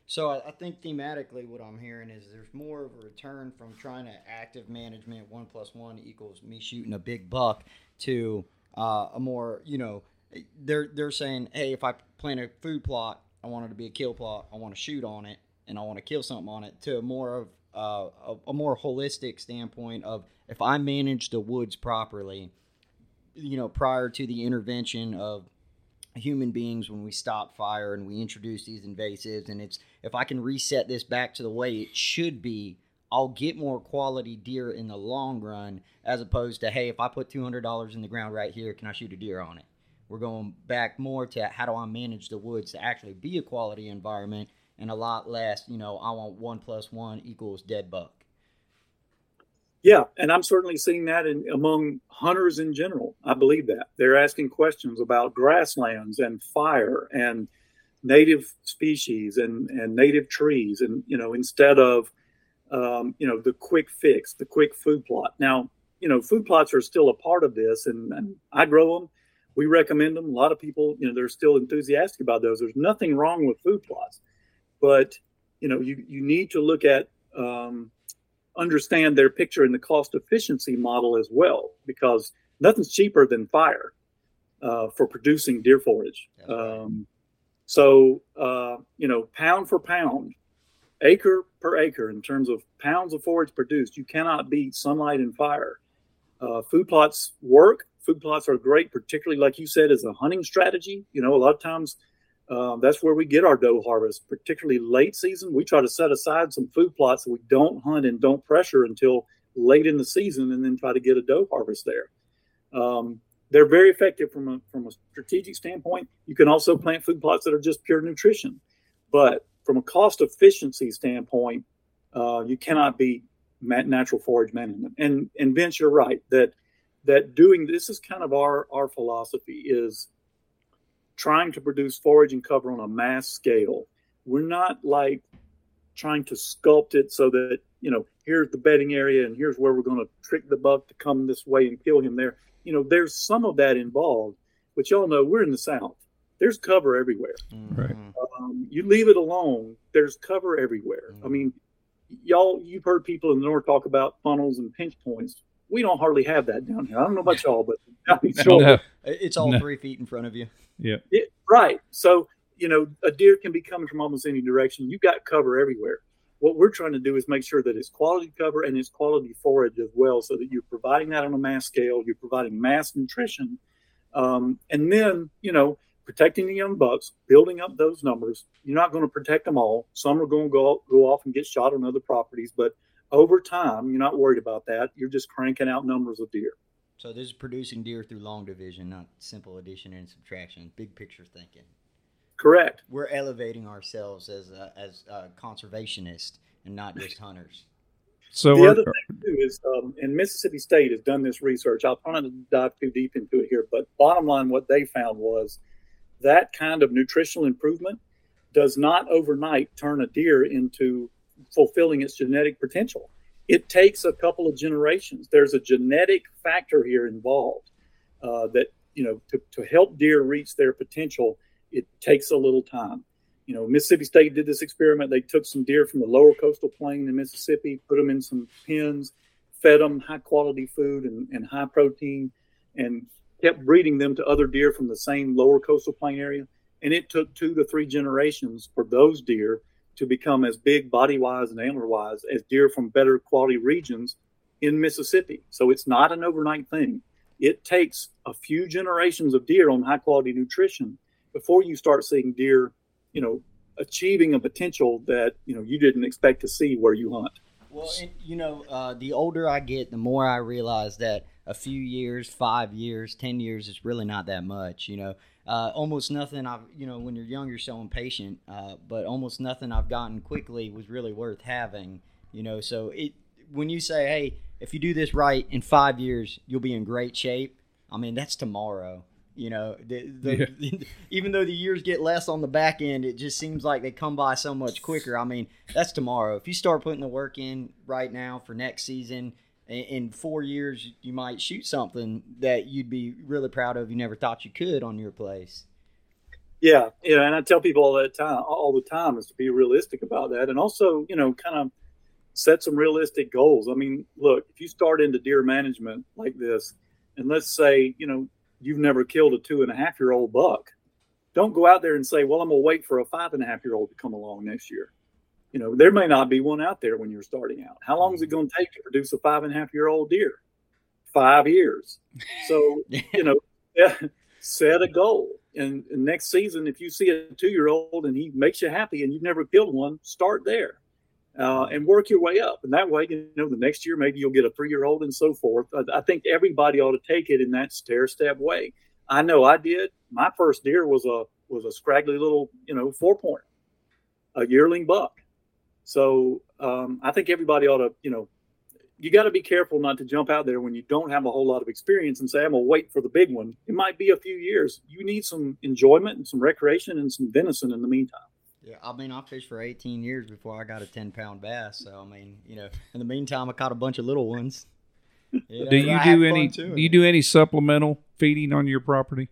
So I, I think thematically, what I'm hearing is there's more of a return from trying to active management. One plus one equals me shooting a big buck to uh, a more, you know, they're they're saying, hey, if I plant a food plot, I want it to be a kill plot. I want to shoot on it, and I want to kill something on it. To a more of uh, a, a more holistic standpoint of if I manage the woods properly, you know, prior to the intervention of human beings when we stop fire and we introduce these invasives. And it's if i can reset this back to the way it should be i'll get more quality deer in the long run as opposed to hey if i put $200 in the ground right here can i shoot a deer on it? We're going back more to how do i manage the woods to actually be a quality environment and a lot less you know i want one plus one equals dead buck Yeah, and I'm certainly seeing that in among hunters in general. I believe that they're asking questions about grasslands and fire and native species and and native trees, and you know instead of um, you know the quick fix, the quick food plot. Now you know food plots are still a part of this, and, and I grow them. We recommend them. A lot of people, you know, they're still enthusiastic about those. There's nothing wrong with food plots, but you know you you need to look at um, understand their picture in the cost efficiency model as well, because nothing's cheaper than fire uh, for producing deer forage. Um, so, uh, you know, pound for pound, acre per acre, in terms of pounds of forage produced, you cannot beat sunlight and fire. Uh, food plots work. Food plots are great, particularly like you said, as a hunting strategy. You know, a lot of times uh, that's where we get our doe harvest, particularly late season. We try to set aside some food plots that we don't hunt and don't pressure until late in the season, and then try to get a doe harvest there. Um, they're very effective from a from a strategic standpoint. You can also plant food plots that are just pure nutrition, but from a cost efficiency standpoint, uh, you cannot beat natural forage management. And and Vince, you're right that that doing this is kind of our our philosophy is trying to produce forage and cover on a mass scale. We're not like trying to sculpt it so that you know here's the bedding area and here's where we're going to trick the buck to come this way and kill him there. You know, there's some of that involved, but y'all know we're in the South. There's cover everywhere. Right. Um, you leave it alone, there's cover everywhere. I mean, y'all, you've heard people in the North talk about funnels and pinch points. We don't hardly have that down here. I don't know about y'all, but [laughs] sure. No. It's all No. three feet in front of you. Yeah. Yeah, right. So, you know, a deer can be coming from almost any direction. You've got cover everywhere. What we're trying to do is make sure that it's quality cover and it's quality forage as well, so that you're providing that on a mass scale, you're providing mass nutrition, um, and then, you know, protecting the young bucks, building up those numbers. You're not going to protect them all. Some are going to go, go off and get shot on other properties, but over time, you're not worried about that. You're just cranking out numbers of deer. So this is producing deer through long division, not simple addition and subtraction. Big picture thinking. Correct. We're elevating ourselves as a, as a conservationists and not just hunters. So the are- other thing too is, um, and Mississippi State has done this research. I'll try not to dive too deep into it here, but bottom line, what they found was that kind of nutritional improvement does not overnight turn a deer into fulfilling its genetic potential. It takes a couple of generations. There's a genetic factor here involved uh, that you know to, to help deer reach their potential. It takes a little time you know, Mississippi State did this experiment. They took some deer from the lower coastal plain in Mississippi, put them in some pens, fed them high quality food and, and high protein, and kept breeding them to other deer from the same lower coastal plain area. And it took two to three generations for those deer to become as big body wise and antler wise as deer from better quality regions in Mississippi. So it's not an overnight thing. It takes a few generations of deer on high quality nutrition before you start seeing deer you know, achieving a potential that you know you didn't expect to see where you hunt. Well, and, you know, uh, the older I get, the more I realize that a few years, five years, ten years is really not that much. You know, uh, almost nothing I've, you know, when you're young, you're so impatient, uh, but almost nothing I've gotten quickly was really worth having. You know, so it when you say, hey, if you do this right in five years, you'll be in great shape. I mean, that's tomorrow. You know, the, the, [laughs] even though the years get less on the back end, it just seems like they come by so much quicker. I mean, that's tomorrow. If you start putting the work in right now for next season, in, four years, you might shoot something that you'd be really proud of. You never thought you could on your place. Yeah, yeah, and I tell people all that time, all the time, is to be realistic about that, and also, you know, kind of set some realistic goals. I mean, look, if you start into deer management like this, and let's say, you know, you've never killed a two and a half year old buck, don't go out there and say, well, I'm going to wait for a five and a half year old to come along next year. You know, there may not be one out there when you're starting out. How long is it going to take to produce a five and a half year old deer? Five years. So, [laughs] you know, set a goal. And, and next season, if you see a two year old and he makes you happy and you've never killed one, start there uh, and work your way up. And that way, you know, the next year maybe you'll get a three year old and so forth. I, I think everybody ought to take it in that stair step way. I know I did. My first deer was a was a scraggly little, you know, four point, a yearling buck. So um, I think everybody ought to, you know, you got to be careful not to jump out there when you don't have a whole lot of experience and say, I'm going to wait for the big one. It might be a few years. You need some enjoyment and some recreation and some venison in the meantime. Yeah, I mean, I fished for 18 years before I got a 10 pound bass. So, I mean, you know, [laughs] in the meantime, I caught a bunch of little ones. [laughs] You know, do you do any do you do any supplemental feeding on your property?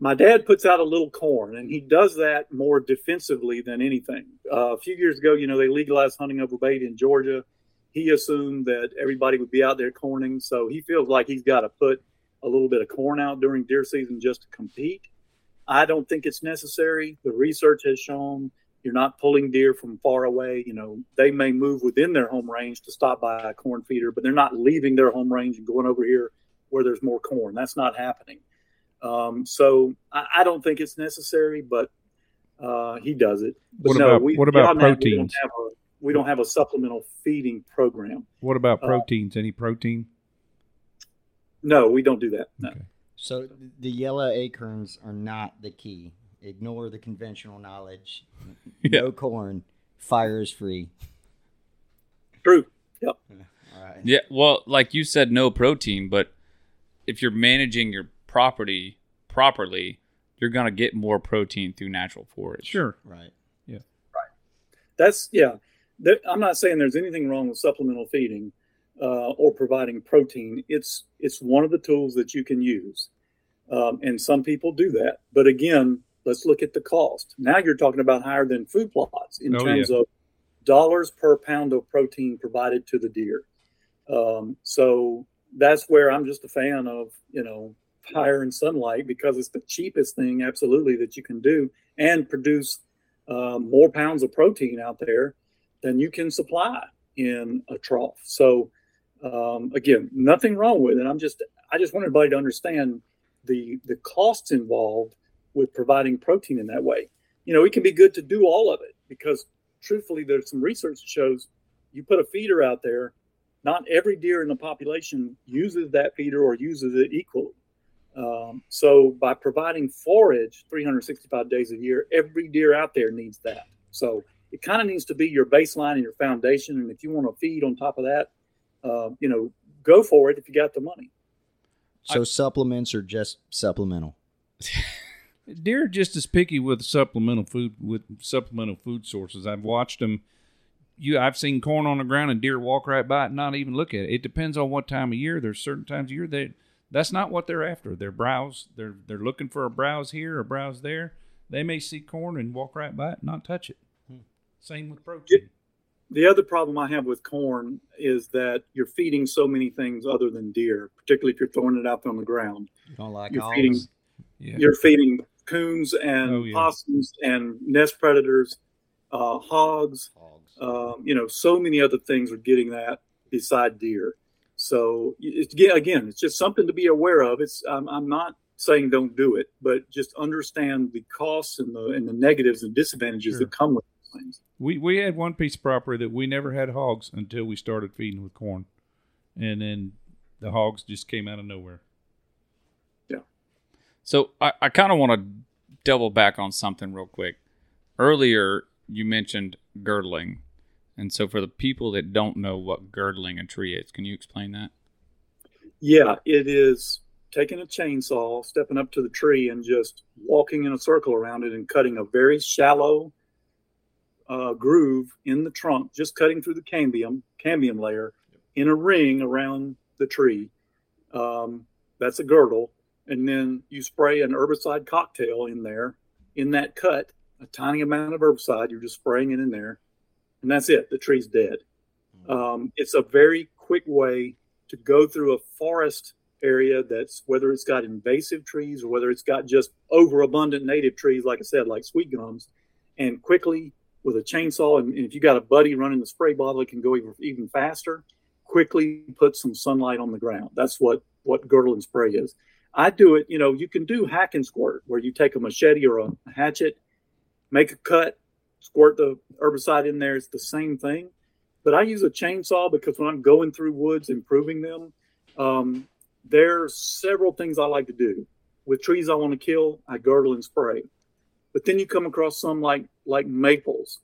My dad puts out a little corn and he does that more defensively than anything. Uh, a few years ago you know they legalized hunting over bait in georgia. He assumed that everybody would be out there corning so he feels like he's got to put a little bit of corn out during deer season just to compete. I don't think it's necessary. The research has shown you're not pulling deer from far away. You know they may move within their home range to stop by a corn feeder but they're not leaving their home range and going over here where there's more corn. That's not happening um, so I, I, don't think it's necessary, but uh, he does it. But What no, about- we, what about beyond that, we don't proteins? a- we don't have a supplemental feeding program. What about Uh, proteins? Any protein? No, we don't do that. No. Okay. So the yellow acorns are not the key. Ignore the conventional knowledge. [laughs] Yeah. No corn. Fire is free. True. Yep. [laughs] All right. Yeah, well, like you said, no protein, but if you're managing your property properly, you're gonna get more protein through natural forage. Sure. Right. Yeah. Right. That's yeah. There, I'm not saying there's anything wrong with supplemental feeding uh, or providing protein. It's it's one of the tools that you can use, um, and some people do that. But again, let's look at the cost. Now you're talking about higher than food plots in Oh, terms yeah. of dollars per pound of protein provided to the deer. Um, so that's where I'm just a fan of you know fire and sunlight because it's the cheapest thing absolutely that you can do and produce uh, more pounds of protein out there than you can supply in a trough. So um, again, nothing wrong with it. I'm just I just want everybody to understand the the costs involved with providing protein in that way. You know, it can be good to do all of it because truthfully, there's some research that shows you put a feeder out there, not every deer in the population uses that feeder or uses it equally. Um, so by providing forage 365 days a year, every deer out there needs that. So it kind of needs to be your baseline and your foundation. And if you want to feed on top of that, uh, you know, go for it if you got the money. So supplements are just supplemental. [laughs] Deer are just as picky with supplemental food with supplemental food sources. I've watched them. You, I've seen corn on the ground and deer walk right by it, and not even look at it. It depends on what time of year. There's certain times of year that that's not what they're after. They're browse. They're they're looking for a browse here, a browse there. They may see corn and walk right by it, and not touch it. Same with protein. The other problem I have with corn is that you're feeding so many things other than deer, particularly if you're throwing it out on the ground. You don't like You're feeding Yeah. You're feeding coons and Oh, yeah. possums and nest predators, uh, hogs, Hogs. um, you know, so many other things are getting that beside deer. So it's, again, it's just something to be aware of. It's I'm, I'm not saying don't do it, but just understand the costs and the and the negatives and disadvantages Sure. that come with these things. We we had one piece of property that we never had hogs until we started feeding with corn, and then the hogs just came out of nowhere. Yeah. So I, I kind of want to double back on something real quick. Earlier, you mentioned girdling. And so for the people that don't know what girdling a tree is, can you explain that? Yeah, it is taking a chainsaw, stepping up to the tree, and just walking in a circle around it and cutting a very shallow uh, groove in the trunk, just cutting through the cambium cambium layer in a ring around the tree. Um, that's a girdle, and then you spray an herbicide cocktail in there in that cut, a tiny amount of herbicide. You're just spraying it in there, and that's it. The tree's dead. Um, it's a very quick way to go through a forest area that's whether it's got invasive trees or whether it's got just overabundant native trees, like I said, like sweet gums, and quickly with a chainsaw, and, and if you got a buddy running the spray bottle, it can go even, even faster. Quickly put some sunlight on the ground. That's what what girdle and spray is. I do it. You know, you can do hack and squirt, where you take a machete or a hatchet, make a cut, squirt the herbicide in there. It's the same thing but I use a chainsaw because when I'm going through woods improving them, um, there's several things I like to do. With trees I want to kill, I girdle and spray. But then you come across some like like maples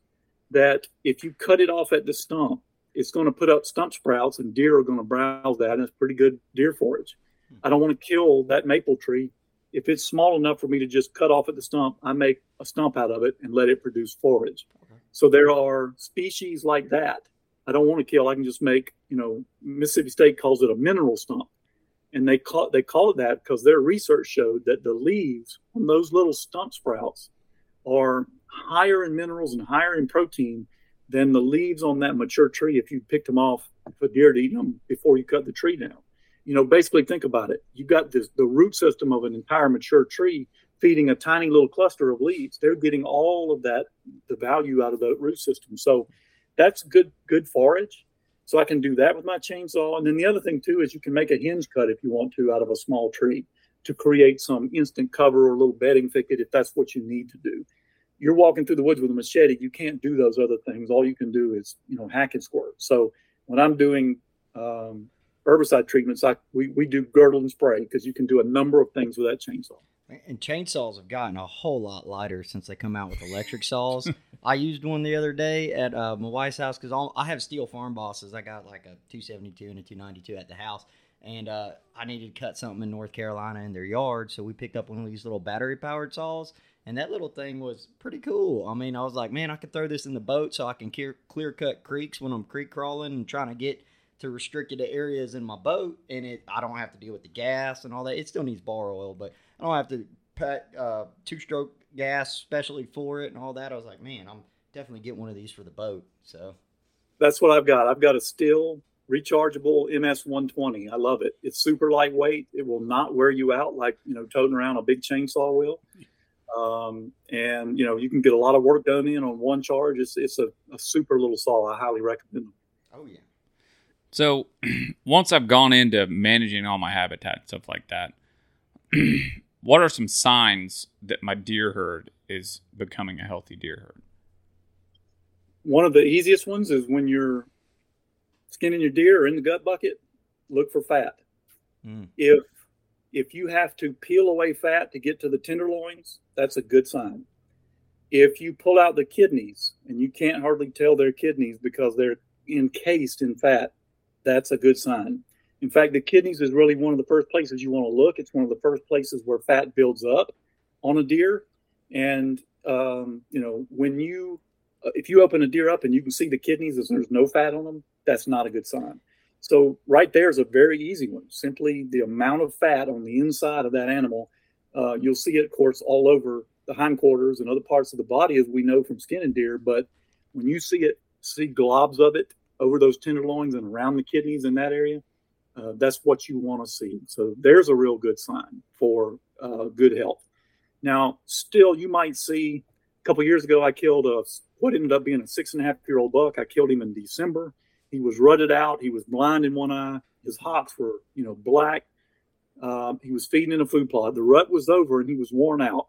that if you cut it off at the stump, it's going to put up stump sprouts and deer are going to browse that and it's pretty good deer forage. I don't want to kill that maple tree. If it's small enough for me to just cut off at the stump, I make a stump out of it and let it produce forage. So there are species like that I don't want to kill. I can just make, you know, Mississippi State calls it a mineral stump. And they call they call it that because their research showed that the leaves on those little stump sprouts are higher in minerals and higher in protein than the leaves on that mature tree if you picked them off for deer to eat them before you cut the tree down. You know, basically think about it. You've got this the root system of an entire mature tree feeding a tiny little cluster of leaves. They're getting all of that the value out of the root system. So that's good good forage. So I can do that with my chainsaw. And then the other thing too is you can make a hinge cut if you want to out of a small tree to create some instant cover or a little bedding thicket if that's what you need to do. You're walking through the woods with a machete, you can't do those other things. All you can do is, you know, hack and squirt. So when I'm doing um, herbicide treatments, I we, we do girdle and spray because you can do a number of things with that chainsaw. And chainsaws have gotten a whole lot lighter since they come out with electric saws. [laughs] I used one the other day at uh, my wife's house because I have Stihl Farm Bosses. I got like a 272 and a 292 at the house. And uh, I needed to cut something in North Carolina in their yard. So we picked up one of these little battery powered saws. And that little thing was pretty cool. I mean, I was like, man, I could throw this in the boat so I can clear, clear cut creeks when I'm creek crawling and trying to get to restricted areas in my boat. And it, I don't have to deal with the gas and all that. It still needs bar oil, but I don't have to pack uh, two stroke gas specially for it and all that. I was like, man, I'm definitely get one of these for the boat. So that's what I've got. I've got a Stihl rechargeable MS 120. I love it. It's super lightweight. It will not wear you out like you know toting around a big chainsaw will. Um, and you know you can get a lot of work done in on one charge. It's it's a, a super little saw. I highly recommend them. Oh yeah. So [clears throat] once I've gone into managing all my habitat and stuff like that, [clears throat] what are some signs that my deer herd is becoming a healthy deer herd? One of the easiest ones is when you're skinning your deer or in the gut bucket, look for fat. Mm. If if you have to peel away fat to get to the tenderloins, that's a good sign. If you pull out the kidneys and you can't hardly tell they're kidneys because they're encased in fat, that's a good sign. In fact, the kidneys is really one of the first places you want to look. It's one of the first places where fat builds up on a deer. And, um, you know, when you, uh, if you open a deer up and you can see the kidneys and there's no fat on them, that's not a good sign. So right there is a very easy one. Simply the amount of fat on the inside of that animal. Uh, you'll see it, of course, all over the hindquarters and other parts of the body, as we know from skinning deer. But when you see it, see globs of it over those tenderloins and around the kidneys in that area, uh, that's what you want to see. So there's a real good sign for uh, good health. Now, still, you might see a couple years ago, I killed a what ended up being a six and a half year old buck. I killed him in December. He was rutted out. He was blind in one eye. His hocks were, you know, black. Um, he was feeding in a food plot. The rut was over and he was worn out,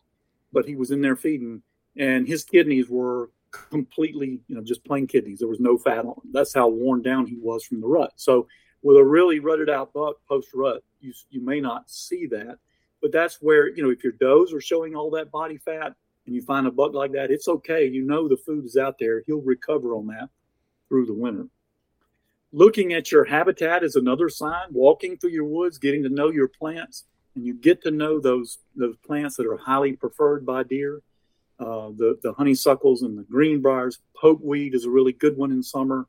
but he was in there feeding, and his kidneys were completely, you know, just plain kidneys. There was no fat on them. That's how worn down he was from the rut. So, with a really rutted out buck post rut, you you may not see that, but that's where you know if your does are showing all that body fat, and you find a buck like that, it's okay. You know the food is out there. He'll recover on that through the winter. Looking at your habitat is another sign. Walking through your woods, getting to know your plants, and you get to know those those plants that are highly preferred by deer. Uh, the the honeysuckles and the greenbriers. Pokeweed is a really good one in summer.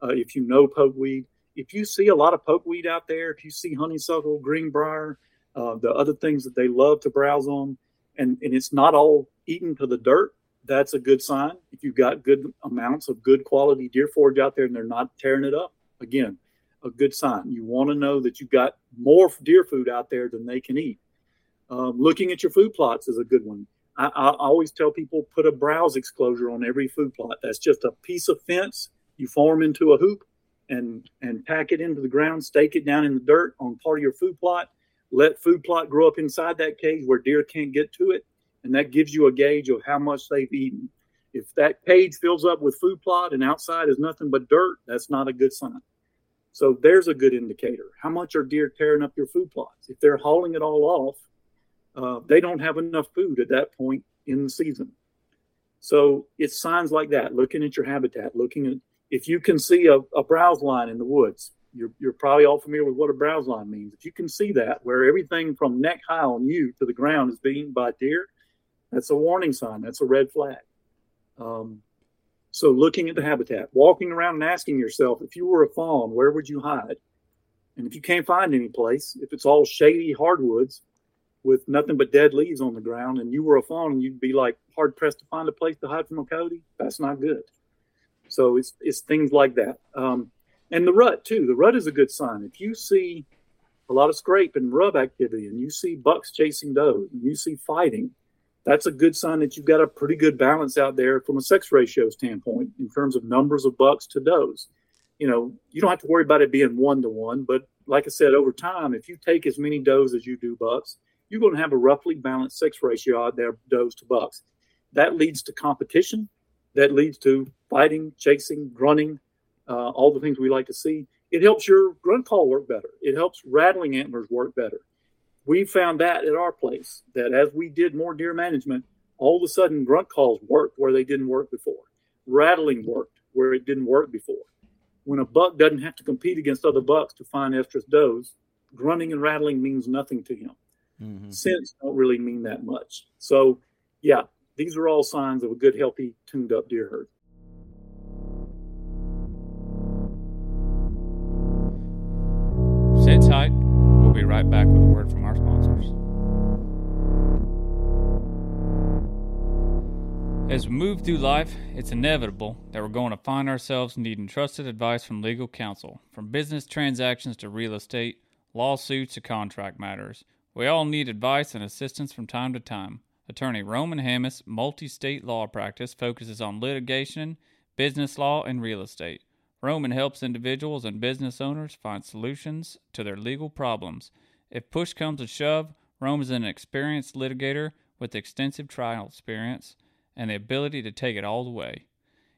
Uh, if you know pokeweed, if you see a lot of pokeweed out there, if you see honeysuckle, greenbrier, uh, the other things that they love to browse on, and and it's not all eaten to the dirt, that's a good sign. If you've got good amounts of good quality deer forage out there and they're not tearing it up, again, a good sign. You want to know that you've got more deer food out there than they can eat. Um, looking at your food plots is a good one. I, I, always tell people put a browse exclosure on every food plot. That's just a piece of fence you form into a hoop and and pack it into the ground, stake it down in the dirt on part of your food plot. Let food plot grow up inside that cage where deer can't get to it, and that gives you a gauge of how much they've eaten. If that cage fills up with food plot and outside is nothing but dirt, that's not a good sign. So there's a good indicator. How much are deer tearing up your food plots? If they're hauling it all off, uh, they don't have enough food at that point in the season. So it's signs like that, looking at your habitat, looking at if you can see a, a browse line in the woods, you're, you're probably all familiar with what a browse line means. If you can see that, where everything from neck high on you to the ground is being by deer, that's a warning sign. That's a red flag. Um, so looking at the habitat, walking around and asking yourself, if you were a fawn, where would you hide? And if you can't find any place, if it's all shady hardwoods with nothing but dead leaves on the ground, and you were a fawn, and you'd be like hard pressed to find a place to hide from a coyote, that's not good. So it's it's things like that. Um, and the rut too. The rut is a good sign. If you see a lot of scrape and rub activity, and you see bucks chasing does, and you see fighting, that's a good sign that you've got a pretty good balance out there from a sex ratio standpoint in terms of numbers of bucks to does. You know, you don't have to worry about it being one to one, but like I said, over time, if you take as many does as you do bucks, you're going to have a roughly balanced sex ratio out there, does to bucks. That leads to competition. That leads to fighting, chasing, grunting, uh, all the things we like to see. It helps your grunt call work better. It helps rattling antlers work better we found that at our place that as we did more deer management, all of a sudden grunt calls worked where they didn't work before. Rattling worked where it didn't work before. When a buck doesn't have to compete against other bucks to find estrus does, grunting and rattling means nothing to him. Mm-hmm. Scents don't really mean that much. So yeah, these are all signs of a good, healthy, tuned up deer herd. Sit tight. We'll be right back with a word from our sponsors. As we move through life, it's inevitable that we're going to find ourselves needing trusted advice from legal counsel, from business transactions to real estate, lawsuits to contract matters. We all need advice and assistance from time to time. Attorney Roman Hammes multi state law practice focuses on litigation, business law, and real estate. Roman helps individuals and business owners find solutions to their legal problems. If push comes to shove, Roman is an experienced litigator with extensive trial experience and the ability to take it all the way.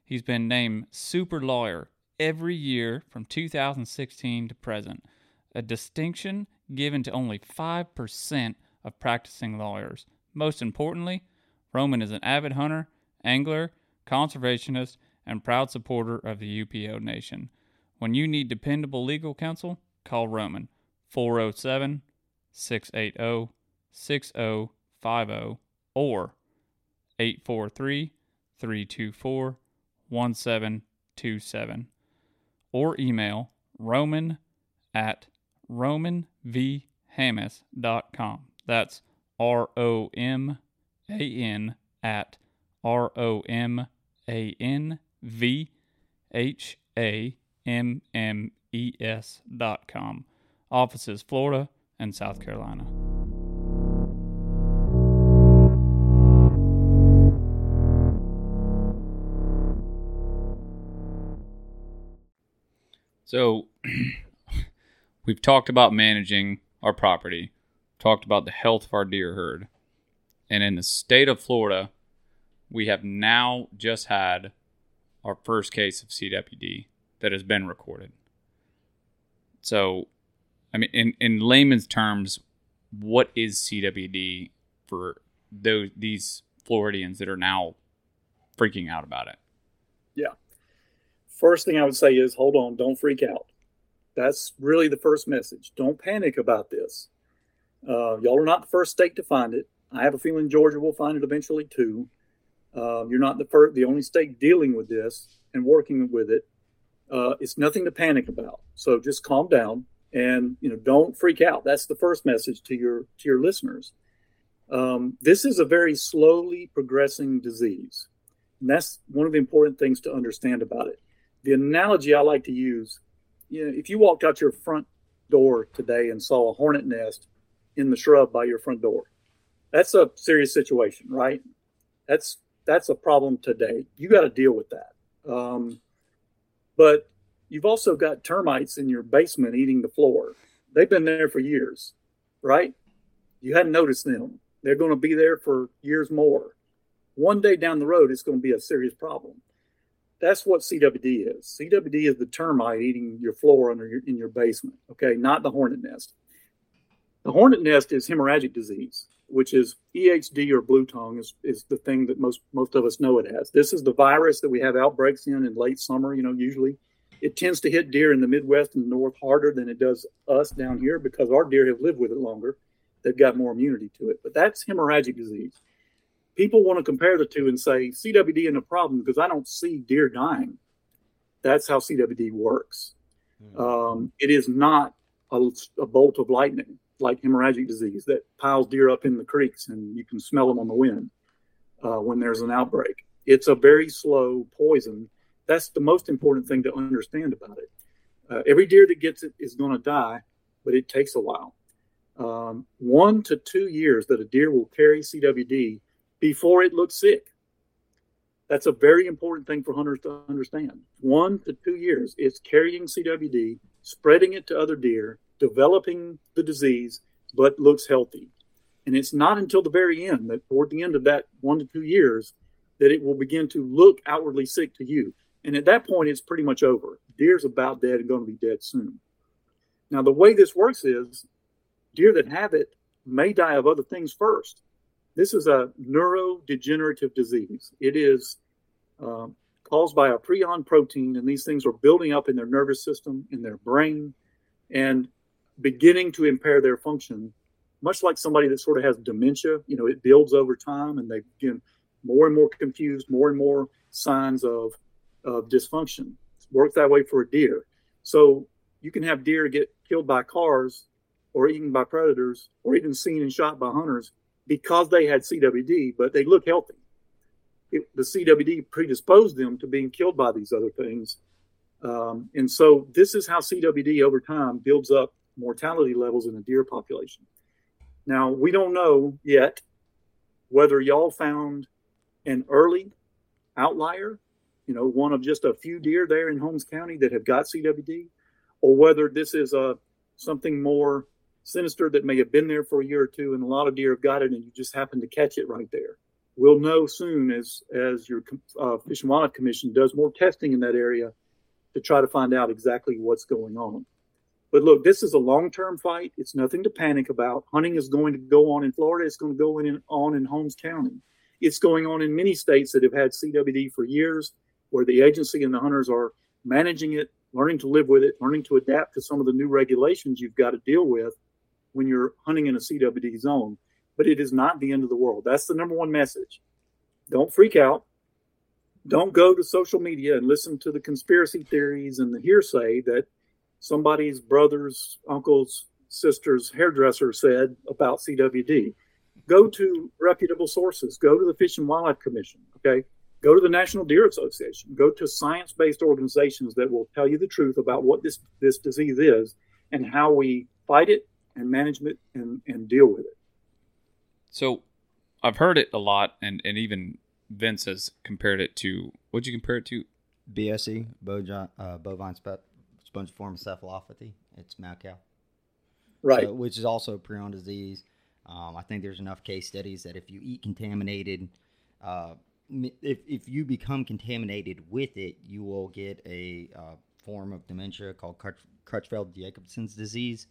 He's been named Super Lawyer every year from 2016 to present, a distinction given to only 5% of practicing lawyers. Most importantly, Roman is an avid hunter, angler, conservationist, and proud supporter of the UPO Nation. When you need dependable legal counsel, call Roman 407 680 6050 or 843 324 1727 or email roman at romanvhammes.com. That's R O M A N at R O M A N V H A M M E S dot com. Offices Florida and South Carolina. So, [clears throat] we've talked about managing our property, talked about the health of our deer herd, and in the state of Florida, we have now just had our first case of CWD that has been recorded. So, I mean, in, in layman's terms, what is CWD for those these Floridians that are now freaking out about it? Yeah. First thing I would say is hold on, don't freak out. That's really the first message. Don't panic about this. Uh, y'all are not the first state to find it. I have a feeling Georgia will find it eventually too. Uh, you're not the first, the only state dealing with this and working with it. Uh, it's nothing to panic about. So just calm down and you know don't freak out. That's the first message to your to your listeners. Um, this is a very slowly progressing disease, and that's one of the important things to understand about it. The analogy I like to use, you know, if you walked out your front door today and saw a hornet nest in the shrub by your front door, that's a serious situation, right? That's that's a problem today. You got to deal with that. Um, but you've also got termites in your basement eating the floor. They've been there for years, right? You hadn't noticed them. They're going to be there for years more. One day down the road, it's going to be a serious problem. That's what CWD is. CWD is the termite eating your floor under your, in your basement. Okay, not the hornet nest. The hornet nest is hemorrhagic disease which is EHD or blue tongue is, is the thing that most most of us know it as. This is the virus that we have outbreaks in in late summer, you know, usually. It tends to hit deer in the Midwest and the North harder than it does us down here because our deer have lived with it longer. They've got more immunity to it. But that's hemorrhagic disease. People want to compare the two and say CWD isn't a problem because I don't see deer dying. That's how CWD works. Mm-hmm. Um, it is not a, a bolt of lightning like hemorrhagic disease that piles deer up in the creeks and you can smell them on the wind uh, when there's an outbreak. It's a very slow poison. That's the most important thing to understand about it. Uh, every deer that gets it is going to die, but it takes a while. Um, one to two years that a deer will carry CWD before it looks sick. That's a very important thing for hunters to understand. One to two years, it's carrying CWD, spreading it to other deer, developing the disease, but looks healthy. And it's not until the very end, that toward the end of that one to two years, that it will begin to look outwardly sick to you. And at that point, it's pretty much over. Deer's about dead and going to be dead soon. Now, the way this works is deer that have it may die of other things first. This is a neurodegenerative disease. It is uh, caused by a prion protein, and these things are building up in their nervous system, in their brain, and beginning to impair their function much like somebody that sort of has dementia. You know, it builds over time, and they get more and more confused, more and more signs of of dysfunction. Work that way for a deer. So you can have deer get killed by cars, or eaten by predators, or even seen and shot by hunters because they had CWD, but they look healthy. It, the CWD predisposed them to being killed by these other things. Um, and so this is how CWD over time builds up mortality levels in the deer population. Now, we don't know yet whether y'all found an early outlier, you know, one of just a few deer there in Holmes County that have got CWD, or whether this is a something more sinister that may have been there for a year or two, and a lot of deer have got it, and you just happen to catch it right there. We'll know soon as as your uh, Fish and Wildlife Commission does more testing in that area to try to find out exactly what's going on. But look, this is a long-term fight. It's nothing to panic about. Hunting is going to go on in Florida. It's going to go in, on in Holmes County. It's going on in many states that have had CWD for years, where the agency and the hunters are managing it, learning to live with it, learning to adapt to some of the new regulations you've got to deal with when you're hunting in a CWD zone. But it is not the end of the world. That's the number one message. Don't freak out. Don't go to social media and listen to the conspiracy theories and the hearsay that somebody's brother's, uncle's, sister's hairdresser said about CWD. Go to reputable sources. Go to the Fish and Wildlife Commission. Okay. Go to the National Deer Association. Go to science based organizations that will tell you the truth about what this, this disease is and how we fight it and management and, and deal with it. So I've heard it a lot, and, and even Vince has compared it to what'd you compare it to? BSE, bovine, uh, bovine spe- spongiform encephalopathy. It's mad cow. Right. So, which is also a prion disease. Um, I think there's enough case studies that if you eat contaminated, uh, if, if you become contaminated with it, you will get a uh, form of dementia called Creutzfeldt Jacobson's disease.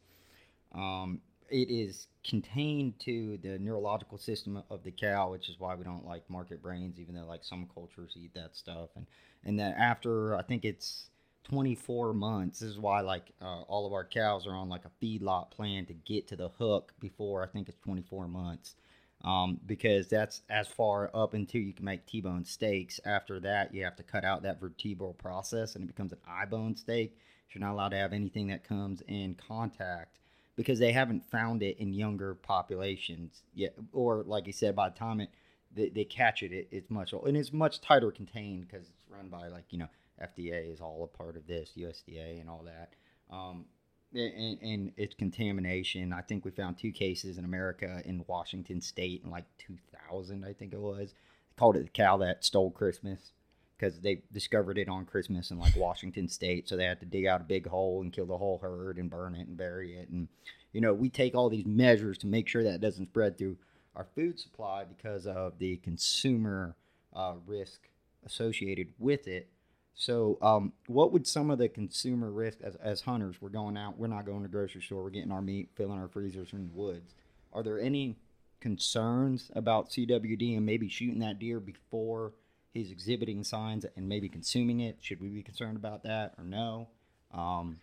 Um, it is contained to the neurological system of the cow, which is why we don't like market brains, even though like some cultures eat that stuff. And and then after I think it's 24 months. This is why like uh, all of our cows are on like a feedlot plan to get to the hook before I think it's 24 months. Um, because that's as far up until you can make T-bone steaks. After that, you have to cut out that vertebral process, and it becomes an eye-bone steak. You're not allowed to have anything that comes in contact because they haven't found it in younger populations yet. Or like you said, by the time it they, they catch it, it, it's much and it's much tighter contained because it's run by like you know FDA is all a part of this, USDA and all that. Um, and, and, it's contamination. I think we found two cases in America in Washington State in like 2000, I think it was. They called it the cow that stole Christmas because they discovered it on Christmas in like Washington State. So they had to dig out a big hole and kill the whole herd and burn it and bury it. And, you know, we take all these measures to make sure that doesn't spread through our food supply because of the consumer uh, risk associated with it. So, um, what would some of the consumer risk as, as hunters? We're going out, we're not going to grocery store, we're getting our meat, filling our freezers in the woods. Are there any concerns about CWD and maybe shooting that deer before he's exhibiting signs and maybe consuming it? Should we be concerned about that or no? Um,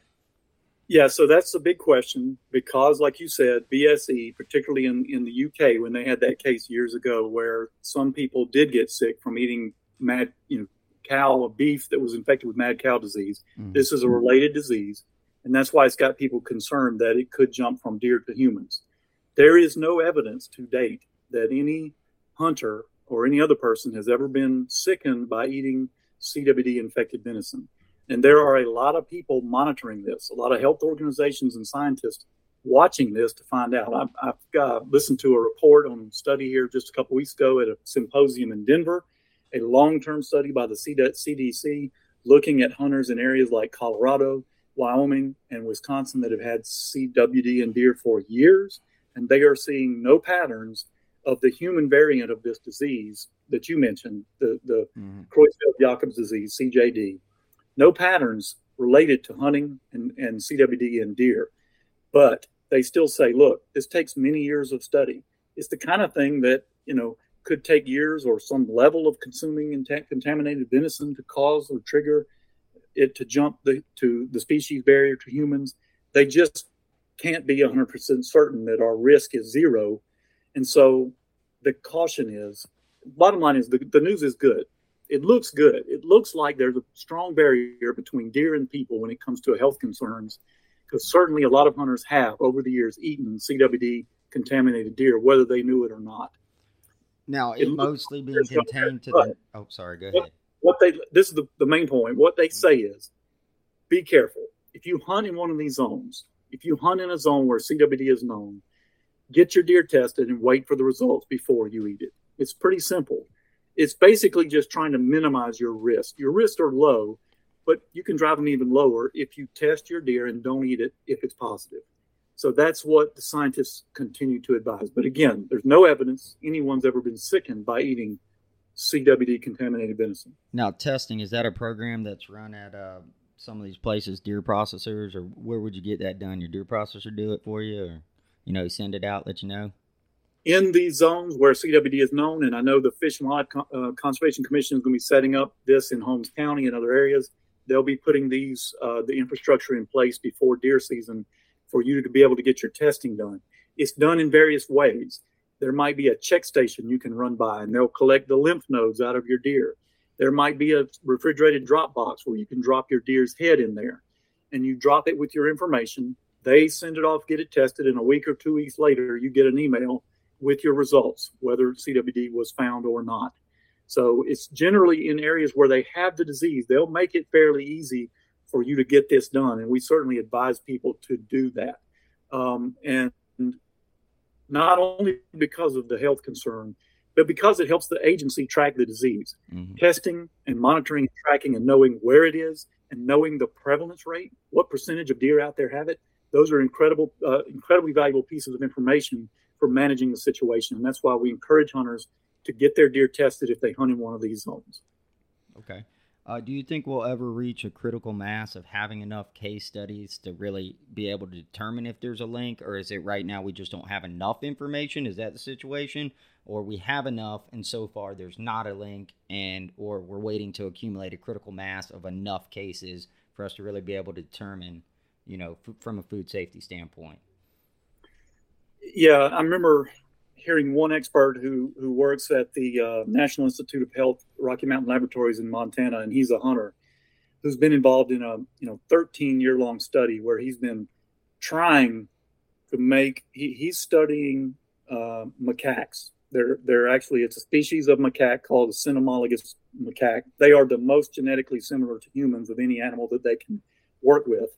yeah, so that's a big question because, like you said, BSE, particularly in, in the UK, when they had that case years ago where some people did get sick from eating mad, you know, cow or beef that was infected with mad cow disease. Mm-hmm. This is a related disease, and that's why it's got people concerned that it could jump from deer to humans. There is no evidence to date that any hunter or any other person has ever been sickened by eating CWD infected venison. And there are a lot of people monitoring this, a lot of health organizations and scientists watching this to find out. I've, I've uh, listened to a report on a study here just a couple weeks ago at a symposium in Denver a long term study by the CDC looking at hunters in areas like Colorado, Wyoming, and Wisconsin that have had CWD in deer for years. And they are seeing no patterns of the human variant of this disease that you mentioned, the, the mm-hmm. Creutzfeldt-Jakob's disease, CJD. No patterns related to hunting and, and CWD in deer. But they still say, look, this takes many years of study. It's the kind of thing that, you know, could take years or some level of consuming contaminated venison to cause or trigger it to jump the, to the species barrier to humans. They just can't be 100% certain that our risk is zero. And so the caution is bottom line is the, the news is good. It looks good. It looks like there's a strong barrier between deer and people when it comes to health concerns, because certainly a lot of hunters have over the years eaten CWD contaminated deer, whether they knew it or not. Now, it, it mostly being contained to the. Oh, sorry. Go ahead. What they this is the, the main point. What they say is, be careful. If you hunt in one of these zones, if you hunt in a zone where CWD is known, get your deer tested and wait for the results before you eat it. It's pretty simple. It's basically just trying to minimize your risk. Your risks are low, but you can drive them even lower if you test your deer and don't eat it if it's positive. So that's what the scientists continue to advise. But again, there's no evidence anyone's ever been sickened by eating CWD contaminated venison. Now, testing is that a program that's run at uh, some of these places, deer processors, or where would you get that done? Your deer processor do it for you, or you know, send it out, let you know. In these zones where CWD is known, and I know the Fish and Wildlife uh, Conservation Commission is going to be setting up this in Holmes County and other areas. They'll be putting these uh, the infrastructure in place before deer season for you to be able to get your testing done. It's done in various ways. There might be a check station you can run by, and they'll collect the lymph nodes out of your deer. There might be a refrigerated drop box where you can drop your deer's head in there, and you drop it with your information. They send it off, get it tested, and a week or two weeks later, you get an email with your results, whether CWD was found or not. So it's generally in areas where they have the disease, they'll make it fairly easy for you to get this done. And we certainly advise people to do that. Um, and not only because of the health concern, but because it helps the agency track the disease. Mm-hmm. Testing and monitoring and tracking and knowing where it is and knowing the prevalence rate, what percentage of deer out there have it, those are incredible, uh, incredibly valuable pieces of information for managing the situation. And that's why we encourage hunters to get their deer tested if they hunt in one of these zones. Okay. Uh, do you think we'll ever reach a critical mass of having enough case studies to really be able to determine if there's a link, or is it right now we just don't have enough information? Is that the situation, or we have enough and so far there's not a link, and or we're waiting to accumulate a critical mass of enough cases for us to really be able to determine, you know, f- from a food safety standpoint? Yeah, I remember hearing one expert who who works at the uh, National Institute of Health Rocky Mountain Laboratories in Montana, and he's a hunter who's been involved in a you know 13 year long study where he's been trying to make he, he's studying uh, macaques. They're they're actually it's a species of macaque called a cynomolgus macaque. They are the most genetically similar to humans of any animal that they can work with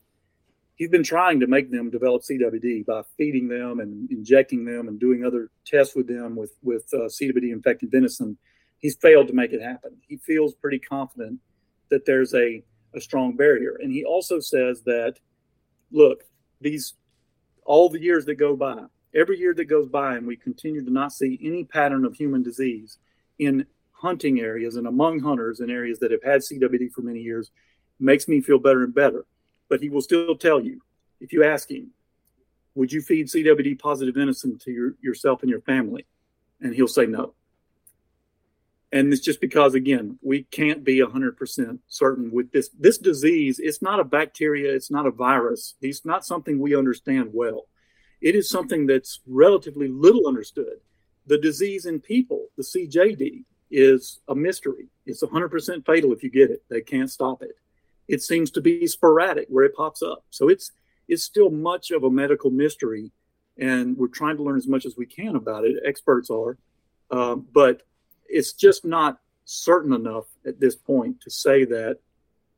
he's been trying to make them develop CWD by feeding them and injecting them and doing other tests with them with with uh, CWD infected venison. He's failed to make it happen. He feels pretty confident that there's a a strong barrier, and he also says that look, these all the years that go by, every year that goes by, and we continue to not see any pattern of human disease in hunting areas and among hunters in areas that have had CWD for many years, makes me feel better and better but he will still tell you if you ask him, would you feed CWD positive venison to your, yourself and your family? And he'll say no. And it's just because, again, we can't be 100% certain with this. This disease, it's not a bacteria, it's not a virus, it's not something we understand well. It is something that's relatively little understood. The disease in people, the CJD, is a mystery. It's 100% fatal if you get it. They can't stop it it seems to be sporadic where it pops up. So it's it's still much of a medical mystery, and we're trying to learn as much as we can about it. Experts are, um, but it's just not certain enough at this point to say that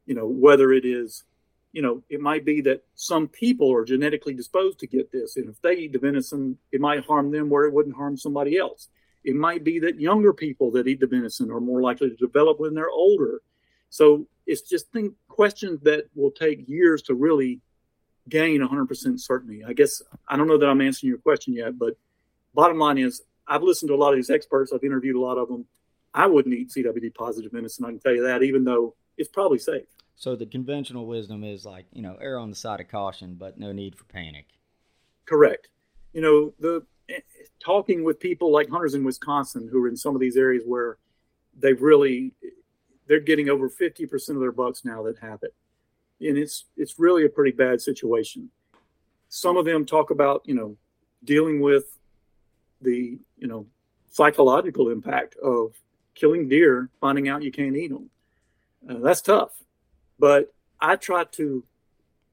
you know whether it is you know it might be that some people are genetically disposed to get this and if they eat the venison it might harm them where it wouldn't harm somebody else it might be that younger people that eat the venison are more likely to develop when they're older so it's just think questions that will take years to really gain 100% certainty. I guess I don't know that I'm answering your question yet, but bottom line is I've listened to a lot of these experts. I've interviewed a lot of them. I wouldn't eat CWD positive venison. I can tell you that, even though it's probably safe. So the conventional wisdom is like, you know, err on the side of caution, but no need for panic. Correct. You know, the eh, talking with people like hunters in Wisconsin who are in some of these areas where they've really they're getting over 50% of their bucks now that have it. And it's it's really a pretty bad situation. some of them talk about you know dealing with the you know psychological impact of killing deer, finding out you can't eat them. Uh, that's tough, but I try to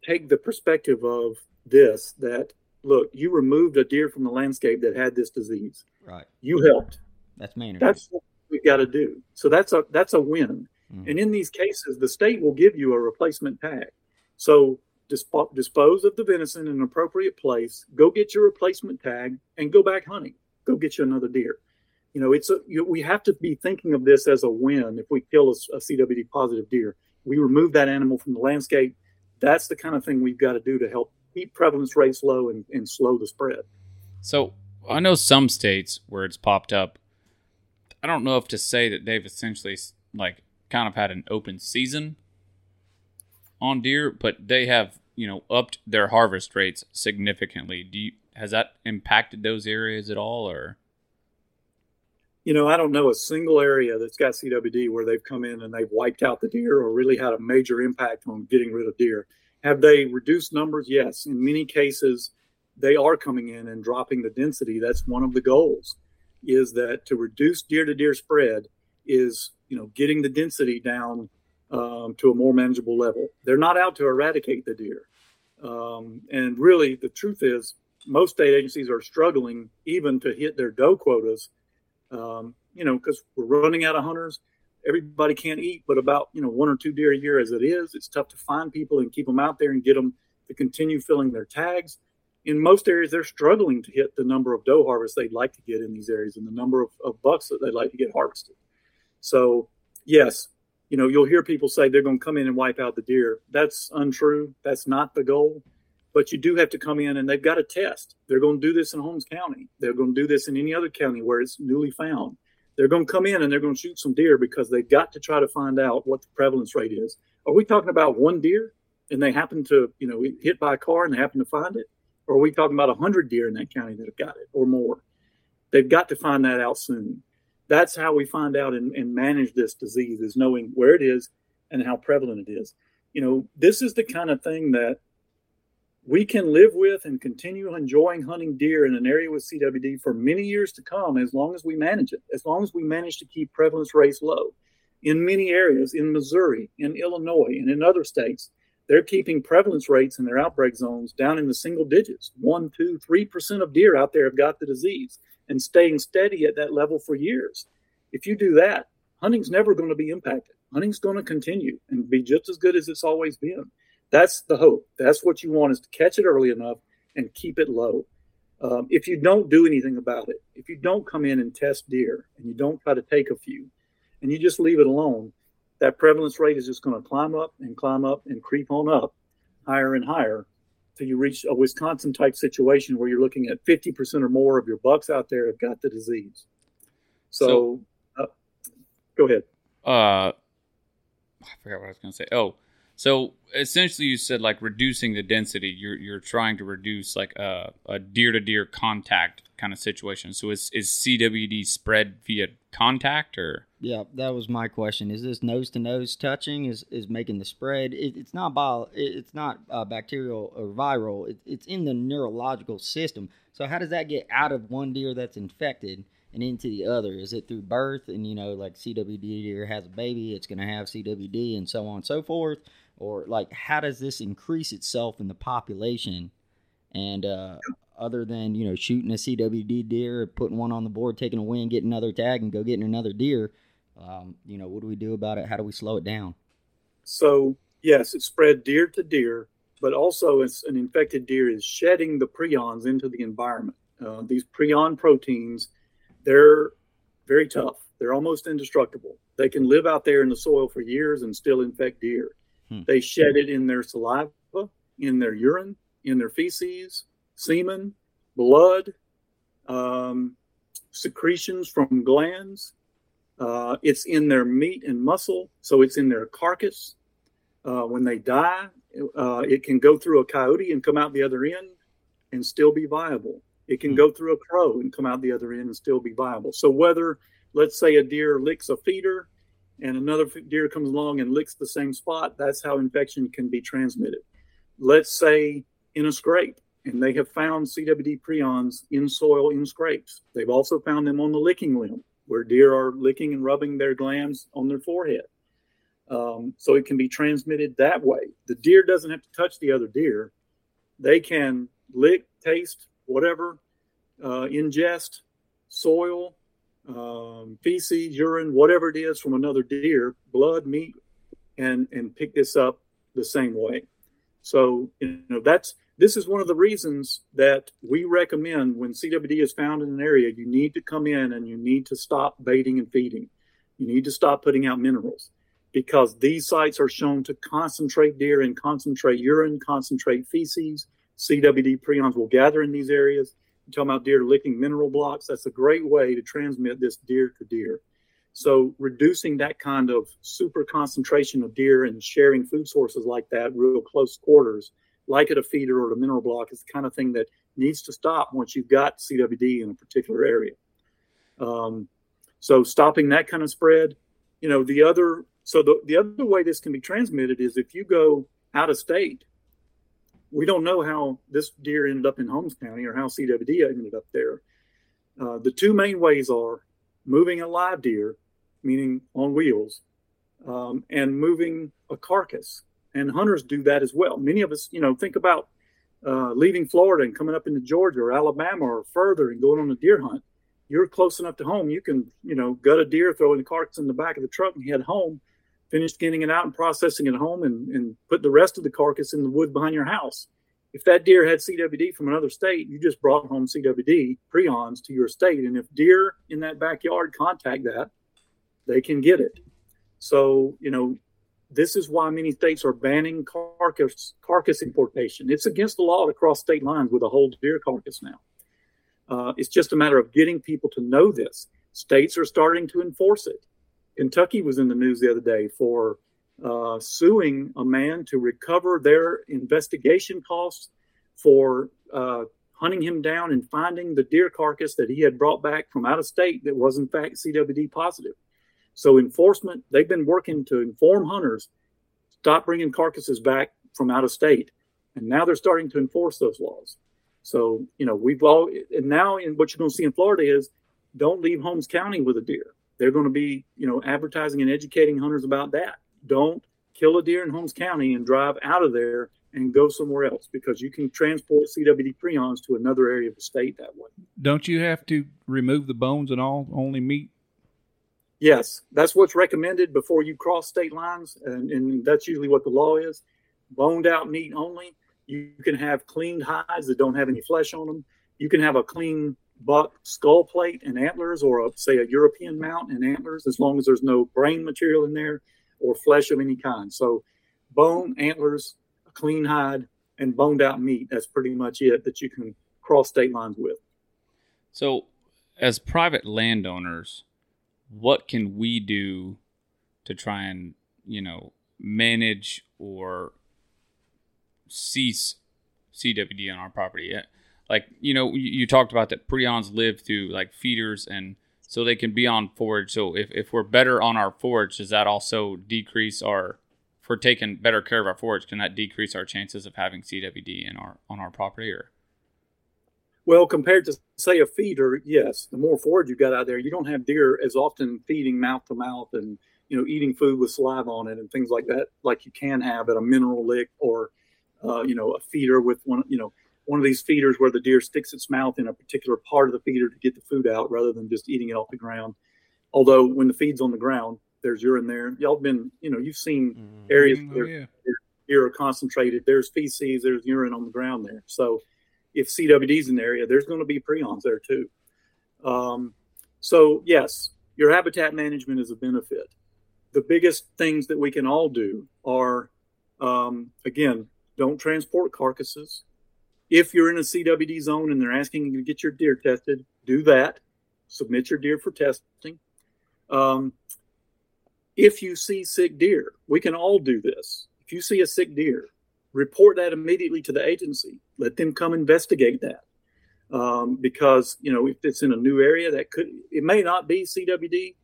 take the perspective of this that look, you removed a deer from the landscape that had this disease. Right. You helped. That's main. That's we've got to do. So that's a that's a win. Mm-hmm. And in these cases, the state will give you a replacement tag. So disp- dispose of the venison in an appropriate place. Go get your replacement tag and go back hunting. Go get you another deer. You know, it's a you, we have to be thinking of this as a win. If we kill a, a CWD positive deer, we remove that animal from the landscape. That's the kind of thing we've got to do to help keep prevalence rates low and, and slow the spread. So I know some states where it's popped up. I don't know if to say that they've essentially like kind of had an open season on deer, but they have you know upped their harvest rates significantly. Do you has that impacted those areas at all, or? You know, I don't know a single area that's got CWD where they've come in and they've wiped out the deer or really had a major impact on getting rid of deer. Have they reduced numbers? Yes. In many cases, they are coming in and dropping the density. That's one of the goals is that to reduce deer to deer spread is, you know, getting the density down um, to a more manageable level. They're not out to eradicate the deer. Um, and really, the truth is, most state agencies are struggling even to hit their doe quotas, um, you know, because we're running out of hunters everybody can't eat but about you know one or two deer a year as it is it's tough to find people and keep them out there and get them to continue filling their tags in most areas they're struggling to hit the number of doe harvests they'd like to get in these areas and the number of, of bucks that they'd like to get harvested. So yes you know you'll hear people say they're going to come in and wipe out the deer. That's untrue. That's not the goal. But you do have to come in and they've got to test. They're going to do this in holmes county. They're going to do this in any other county where it's newly found. They're going to come in and they're going to shoot some deer because they've got to try to find out what the prevalence rate is. Are we talking about one deer and they happen to, you know, hit by a car and they happen to find it? Or are we talking about 100 deer in that county that have got it or more? They've got to find that out soon. That's how we find out and, and manage this disease is knowing where it is and how prevalent it is. You know, this is the kind of thing that we can live with and continue enjoying hunting deer in an area with CWD for many years to come as long as we manage it, as long as we manage to keep prevalence rates low. In many areas, in Missouri, in Illinois, and in other states, they're keeping prevalence rates in their outbreak zones down in the single digits. One, two, three percent of deer out there have got the disease and staying steady at that level for years. If you do that, hunting's never going to be impacted. Hunting's going to continue and be just as good as it's always been. That's the hope. That's what you want is to catch it early enough and keep it low. Um, if you don't do anything about it, if you don't come in and test deer and you don't try to take a few and you just leave it alone, that prevalence rate is just going to climb up and climb up and creep on up higher and higher till you reach a Wisconsin type situation where you're looking at 50% or more of your bucks out there have got the disease. So, so uh, go ahead. Uh, I forgot what I was going to say. Oh, so essentially, you said like reducing the density. You're you're trying to reduce like a, a deer to deer contact kind of situation. So is is CWD spread via contact or? Yeah, that was my question. Is this nose to nose touching is is making the spread? It, it's not bio, it's not uh, bacterial or viral. It, it's in the neurological system. So how does that get out of one deer that's infected? and into the other? Is it through birth and you know like CWD deer has a baby, it's going to have CWD and so on and so forth, or like how does this increase itself in the population and uh, other than you know shooting a cwd deer putting one on the board taking a win getting another tag and go getting another deer um, you know what do we do about it? How do we slow it down? So yes it's spread deer to deer but also it's an infected deer is shedding the prions into the environment. Uh, these prion proteins they're very tough. They're almost indestructible. They can live out there in the soil for years and still infect deer. Hmm. They shed it in their saliva, in their urine, in their feces, semen, blood, um, secretions from glands. Uh, it's in their meat and muscle, so it's in their carcass. Uh, when they die, uh, it can go through a coyote and come out the other end and still be viable. It can hmm. go through a crow and come out the other end and still be viable. So whether, let's say, a deer licks a feeder and another deer comes along and licks the same spot, that's how infection can be transmitted. Let's say in a scrape, and they have found CWD prions in soil in scrapes. They've also found them on the licking limb, where deer are licking and rubbing their glands on their forehead. Um, so it can be transmitted that way. The deer doesn't have to touch the other deer; they can lick, taste, whatever, uh, ingest soil, um, feces, urine, whatever it is from another deer, blood, meat, and and pick this up the same way. So you know that's this is one of the reasons that we recommend when CWD is found in an area, you need to come in and you need to stop baiting and feeding. You need to stop putting out minerals because these sites are shown to concentrate deer and concentrate urine, concentrate feces. CWD prions will gather in these areas. You're talking about deer licking mineral blocks. That's a great way to transmit this deer to deer. So reducing that kind of super concentration of deer and sharing food sources like that, real close quarters, like at a feeder or a mineral block, is the kind of thing that needs to stop once you've got CWD in a particular area. Um, so stopping that kind of spread, you know, the other so the, the other way this can be transmitted is if you go out of state, we don't know how this deer ended up in Holmes County or how CWD ended up there. Uh, the two main ways are moving a live deer, meaning on wheels, um, and moving a carcass. And hunters do that as well. Many of us, you know, think about uh, leaving Florida and coming up into Georgia or Alabama or further and going on a deer hunt. You're close enough to home. You can, you know, gut a deer, throw the carcass in the back of the truck, and head home. Finish skinning it out and processing it home, and, and put the rest of the carcass in the wood behind your house. If that deer had CWD from another state, you just brought home CWD prions to your state, and if deer in that backyard contact that, they can get it. So, you know, this is why many states are banning carcass carcass importation. It's against the law to cross state lines with a whole deer carcass now. Uh, it's just a matter of getting people to know this. States are starting to enforce it. Kentucky was in the news the other day for uh, suing a man to recover their investigation costs for uh, hunting him down and finding the deer carcass that he had brought back from out of state that was in fact CWD positive. So enforcement, they've been working to inform hunters stop bringing carcasses back from out of state, and now they're starting to enforce those laws. So you know we've all and now in what you're going to see in Florida is don't leave Holmes County with a deer. They're going to be you know advertising and educating hunters about that. Don't kill a deer in Holmes County and drive out of there and go somewhere else because you can transport CWD prions to another area of the state that way. Don't you have to remove the bones and all only meat? Yes, that's what's recommended before you cross state lines, and, and that's usually what the law is. Boned out meat only. You can have cleaned hides that don't have any flesh on them. You can have a clean buck skull plate and antlers, or a, say a European mount and antlers, as long as there's no brain material in there or flesh of any kind. So, bone, antlers, a clean hide, and boned out meat. That's pretty much it that you can cross state lines with. So, as private landowners, what can we do to try and you know manage or cease CWD on our property? Like you know, you, talked about that prions live through like feeders and so they can be on forage. So if, if we're better on our forage, does that also decrease our we're taking better care of our forage, can that decrease our chances of having CWD in our on our property or well, compared to say a feeder, yes, the more forage you've got out there, you don't have deer as often feeding mouth to mouth and you know eating food with saliva on it and things like that, like you can have at a mineral lick or uh, you know a feeder with one you know one of these feeders where the deer sticks its mouth in a particular part of the feeder to get the food out rather than just eating it off the ground. Although when the feed's on the ground, there's urine there. Y'all been you know you've seen mm-hmm. areas oh, where yeah. deer are concentrated. There's feces, there's urine on the ground there. So if CWD is in the area, there's going to be prions there too. Um, so yes, your habitat management is a benefit. The biggest things that we can all do are, um, again, don't transport carcasses. If you're in a CWD zone and they're asking you to get your deer tested, do that. Submit your deer for testing. Um, if you see sick deer, we can all do this. If you see a sick deer, report that immediately to the agency. Let them come investigate that. Um, because you know if it's in a new area that could it may not be CWD.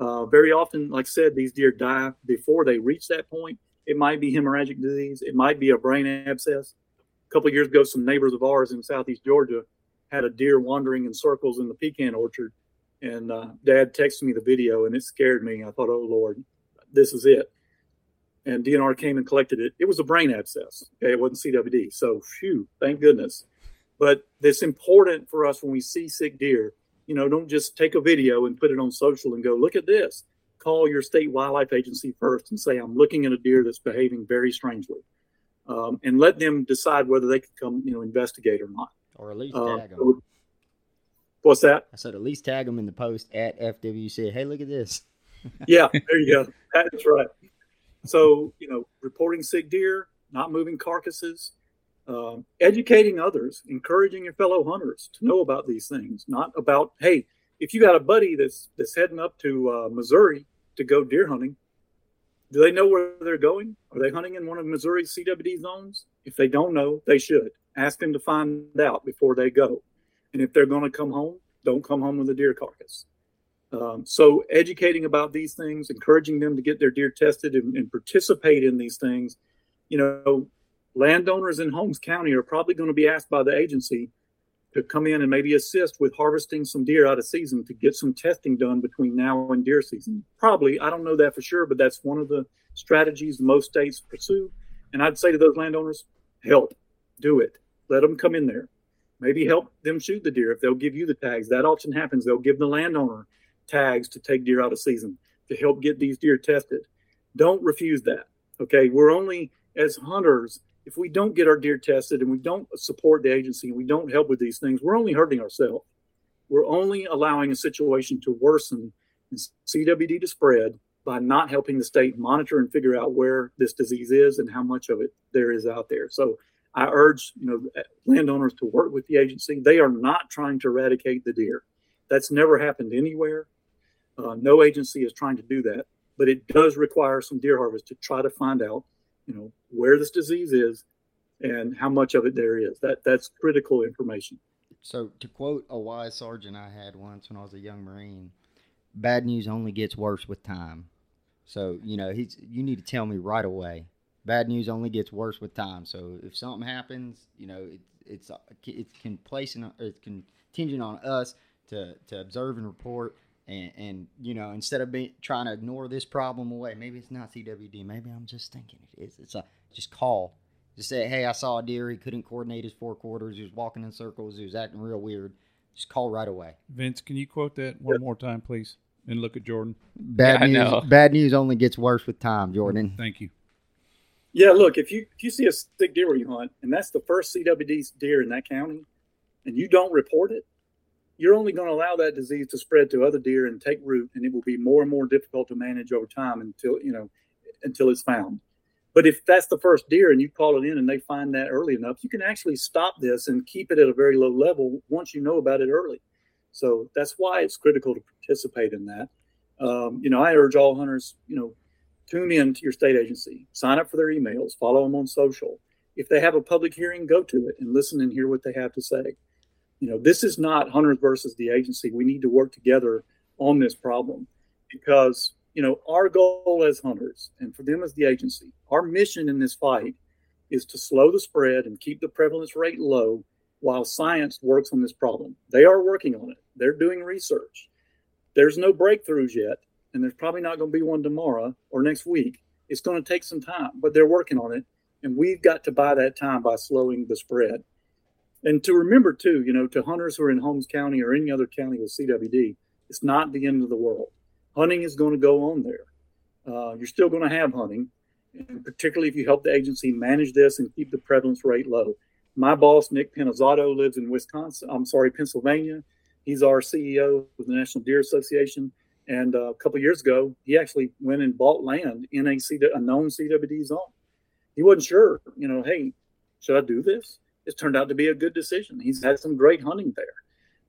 Uh, very often, like I said, these deer die before they reach that point. It might be hemorrhagic disease. It might be a brain abscess. A couple years ago, some neighbors of ours in southeast Georgia had a deer wandering in circles in the pecan orchard, and uh, Dad texted me the video, and it scared me. I thought, "Oh Lord, this is it." And DNR came and collected it. It was a brain abscess. Okay, it wasn't CWD. So, phew, thank goodness. But it's important for us when we see sick deer. You know, don't just take a video and put it on social and go, "Look at this." Call your state wildlife agency first and say, "I'm looking at a deer that's behaving very strangely." um, and let them decide whether they can come, you know, investigate or not. Or at least Uh, tag them. what's that? I said at least tag them in the post at FWC. Hey, look at this. Yeah, there you go. That's right. So, you know, reporting sick deer, not moving carcasses, um, educating others, encouraging your fellow hunters to know about these things. Not about, hey, if you got a buddy that's that's heading up to uh, Missouri to go deer hunting, do they know where they're going? Are they hunting in one of Missouri's CWD zones? If they don't know, they should ask them to find out before they go. And if they're going to come home, don't come home with a deer carcass. Um, so, educating about these things, encouraging them to get their deer tested and, and participate in these things. You know, landowners in Holmes County are probably going to be asked by the agency to come in and maybe assist with harvesting some deer out of season to get some testing done between now and deer season. Probably, I don't know that for sure, but that's one of the strategies most states pursue. And I'd say to those landowners, help, do it. Let them come in there. Maybe help them shoot the deer if they'll give you the tags. That often happens. They'll give the landowner tags to take deer out of season to help get these deer tested. Don't refuse that. Okay. We're only, as hunters, if we don't get our deer tested and we don't support the agency and we don't help with these things, we're only hurting ourselves. We're only allowing a situation to worsen and CWD to spread by not helping the state monitor and figure out where this disease is and how much of it there is out there. So I urge you know landowners to work with the agency. They are not trying to eradicate the deer. That's never happened anywhere. Uh, no agency is trying to do that, but it does require some deer harvest to try to find out, you know, where this disease is and how much of it there is. That that's critical information. So, to quote a wise sergeant I had once when I was a young Marine, bad news only gets worse with time. So, you know, he's you need to tell me right away. Bad news only gets worse with time. So, if something happens, you know, it, it's it's can placing it's contingent on us to to observe and report. And, and you know, instead of being, trying to ignore this problem away, maybe it's not CWD. Maybe I'm just thinking it is. It's a just call just say, hey, I saw a deer. He couldn't coordinate his four quarters. He was walking in circles. He was acting real weird. Just call right away. Vince, can you quote that one more time, please? And look at Jordan. Bad Yeah, news. Bad news only gets worse with time, Jordan. Thank you. Yeah, look, if you if you see a sick deer where you hunt, and that's the first CWD deer in that county, and you don't report it, you're only going to allow that disease to spread to other deer and take root, and it will be more and more difficult to manage over time until you know until it's found. But if that's the first deer and you call it in and they find that early enough, you can actually stop this and keep it at a very low level once you know about it early. So that's why it's critical to participate in that. Um, you know, I urge all hunters, you know, tune in to your state agency, sign up for their emails, follow them on social. If they have a public hearing, go to it and listen and hear what they have to say. You know, this is not hunters versus the agency. We need to work together on this problem because, you know, our goal as hunters and for them as the agency, our mission in this fight is to slow the spread and keep the prevalence rate low while science works on this problem. They are working on it, they're doing research. There's no breakthroughs yet, and there's probably not going to be one tomorrow or next week. It's going to take some time, but they're working on it, and we've got to buy that time by slowing the spread. And to remember, too, you know, to hunters who are in Holmes County or any other county with CWD, it's not the end of the world. Hunting is going to go on there. Uh, you're still going to have hunting, particularly if you help the agency manage this and keep the prevalence rate low. My boss, Nick Pinizzotto, lives in Wisconsin. I'm sorry, Pennsylvania. He's our CEO of the National Deer Association. And uh, a couple years ago, he actually went and bought land in a, C- a known CWD zone. He wasn't sure, you know, hey, should I do this? It's turned out to be a good decision. He's had some great hunting there.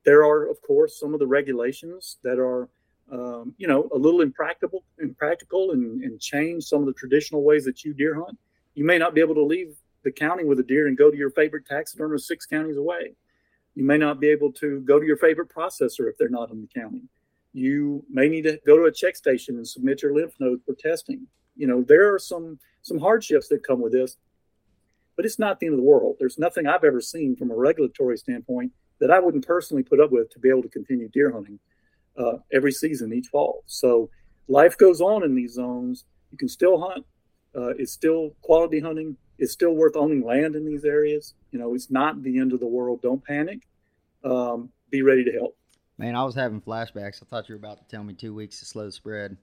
There are, of course, some of the regulations that are, um, you know, a little impractical, impractical, and, and change some of the traditional ways that you deer hunt. You may not be able to leave the county with a deer and go to your favorite taxidermist six counties away. You may not be able to go to your favorite processor if they're not in the county. You may need to go to a check station and submit your lymph node for testing. You know, there are some some hardships that come with this. But it's not the end of the world. There's nothing I've ever seen from a regulatory standpoint that I wouldn't personally put up with to be able to continue deer hunting uh, every season, each fall. So life goes on in these zones. You can still hunt. Uh, it's still quality hunting. It's still worth owning land in these areas. You know, it's not the end of the world. Don't panic. Um, be ready to help. Man, I was having flashbacks. I thought you were about to tell me two weeks to slow spread,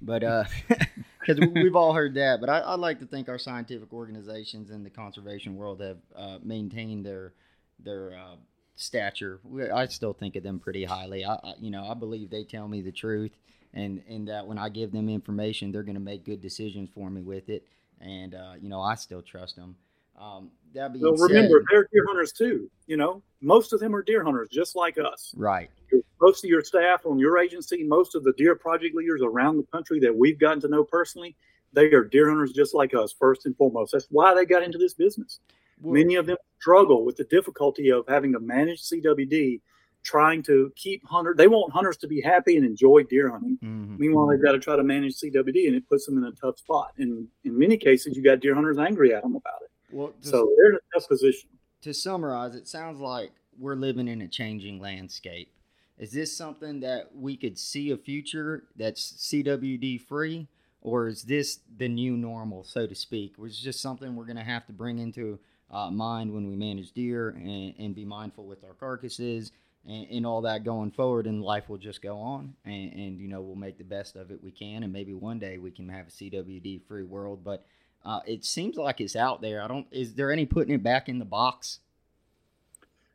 but [laughs] because we've [laughs] all heard that. But I, I, like to think our scientific organizations in the conservation world have uh, maintained their their uh, stature. I still think of them pretty highly. I, I, you know, I believe they tell me the truth, and and that when I give them information, they're going to make good decisions for me with it. And uh, you know, I still trust them. Um, that being well, remember, they're deer hunters too. You know, most of them are deer hunters, just like us. Right. Most of your staff on your agency, most of the deer project leaders around the country that we've gotten to know personally, they are deer hunters just like us, first and foremost. That's why they got into this business. Well, Many of them struggle with the difficulty of having to manage CWD, trying to keep hunters. They want hunters to be happy and enjoy deer hunting. Mm-hmm. Meanwhile, they've got to try to manage CWD, and it puts them in a tough spot. And in many cases, you got deer hunters angry at them about it. Well, so they're in a tough position. To summarize, it sounds like we're living in a changing landscape. Is this something that we could see a future that's CWD free, or is this the new normal, so to speak? Was just something we're going to have to bring into uh, mind when we manage deer and, and, be mindful with our carcasses and, and, all that going forward, and life will just go on, and, and, you know we'll make the best of it we can, and maybe one day we can have a CWD free world, but uh, it seems like it's out there. I don't. Is there any putting it back in the box?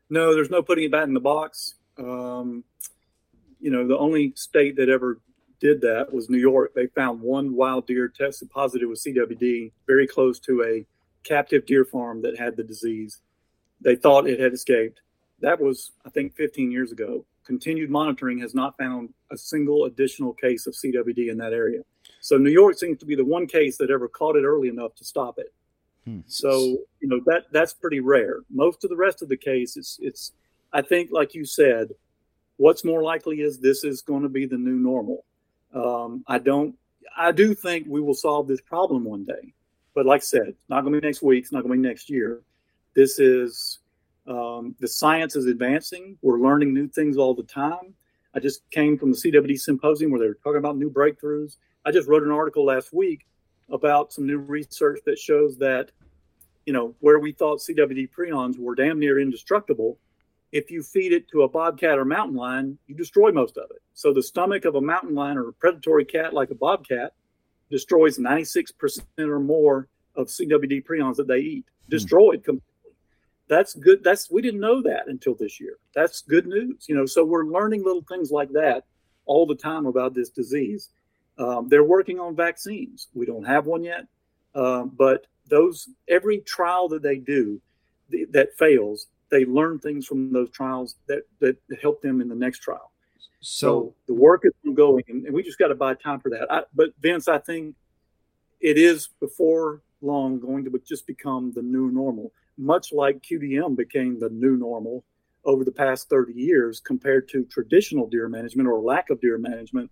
No, there's no putting it back in the box. Um, you know, the only state that ever did that was New York. They found one wild deer tested positive with CWD, very close to a captive deer farm that had the disease. They thought it had escaped. That was, I think, 15 years ago. Continued monitoring has not found a single additional case of CWD in that area. So New York seems to be the one case that ever caught it early enough to stop it. Hmm. So you know that that's pretty rare. Most of the rest of the case, it's it's. I think, like you said, what's more likely is this is going to be the new normal. Um, I don't. I do think we will solve this problem one day, but like I said, it's not going to be next week. It's not going to be next year. This is um, the science is advancing. We're learning new things all the time. I just came from the CWD symposium where they were talking about new breakthroughs. I just wrote an article last week about some new research that shows that, you know, where we thought CWD prions were damn near indestructible, if you feed it to a bobcat or mountain lion, you destroy most of it. So the stomach of a mountain lion or a predatory cat like a bobcat destroys 96% or more of CWD prions that they eat, hmm. destroyed completely. That's good. That's we didn't know that until this year. That's good news. You know, so we're learning little things like that all the time about this disease. Um, they're working on vaccines. We don't have one yet, um, but those every trial that they do th- that fails, they learn things from those trials that that help them in the next trial. So, so the work is ongoing, and, and we just got to buy time for that. I, but Vince, I think it is before long going to just become the new normal, much like QDM became the new normal over the past 30 years compared to traditional deer management or lack of deer management.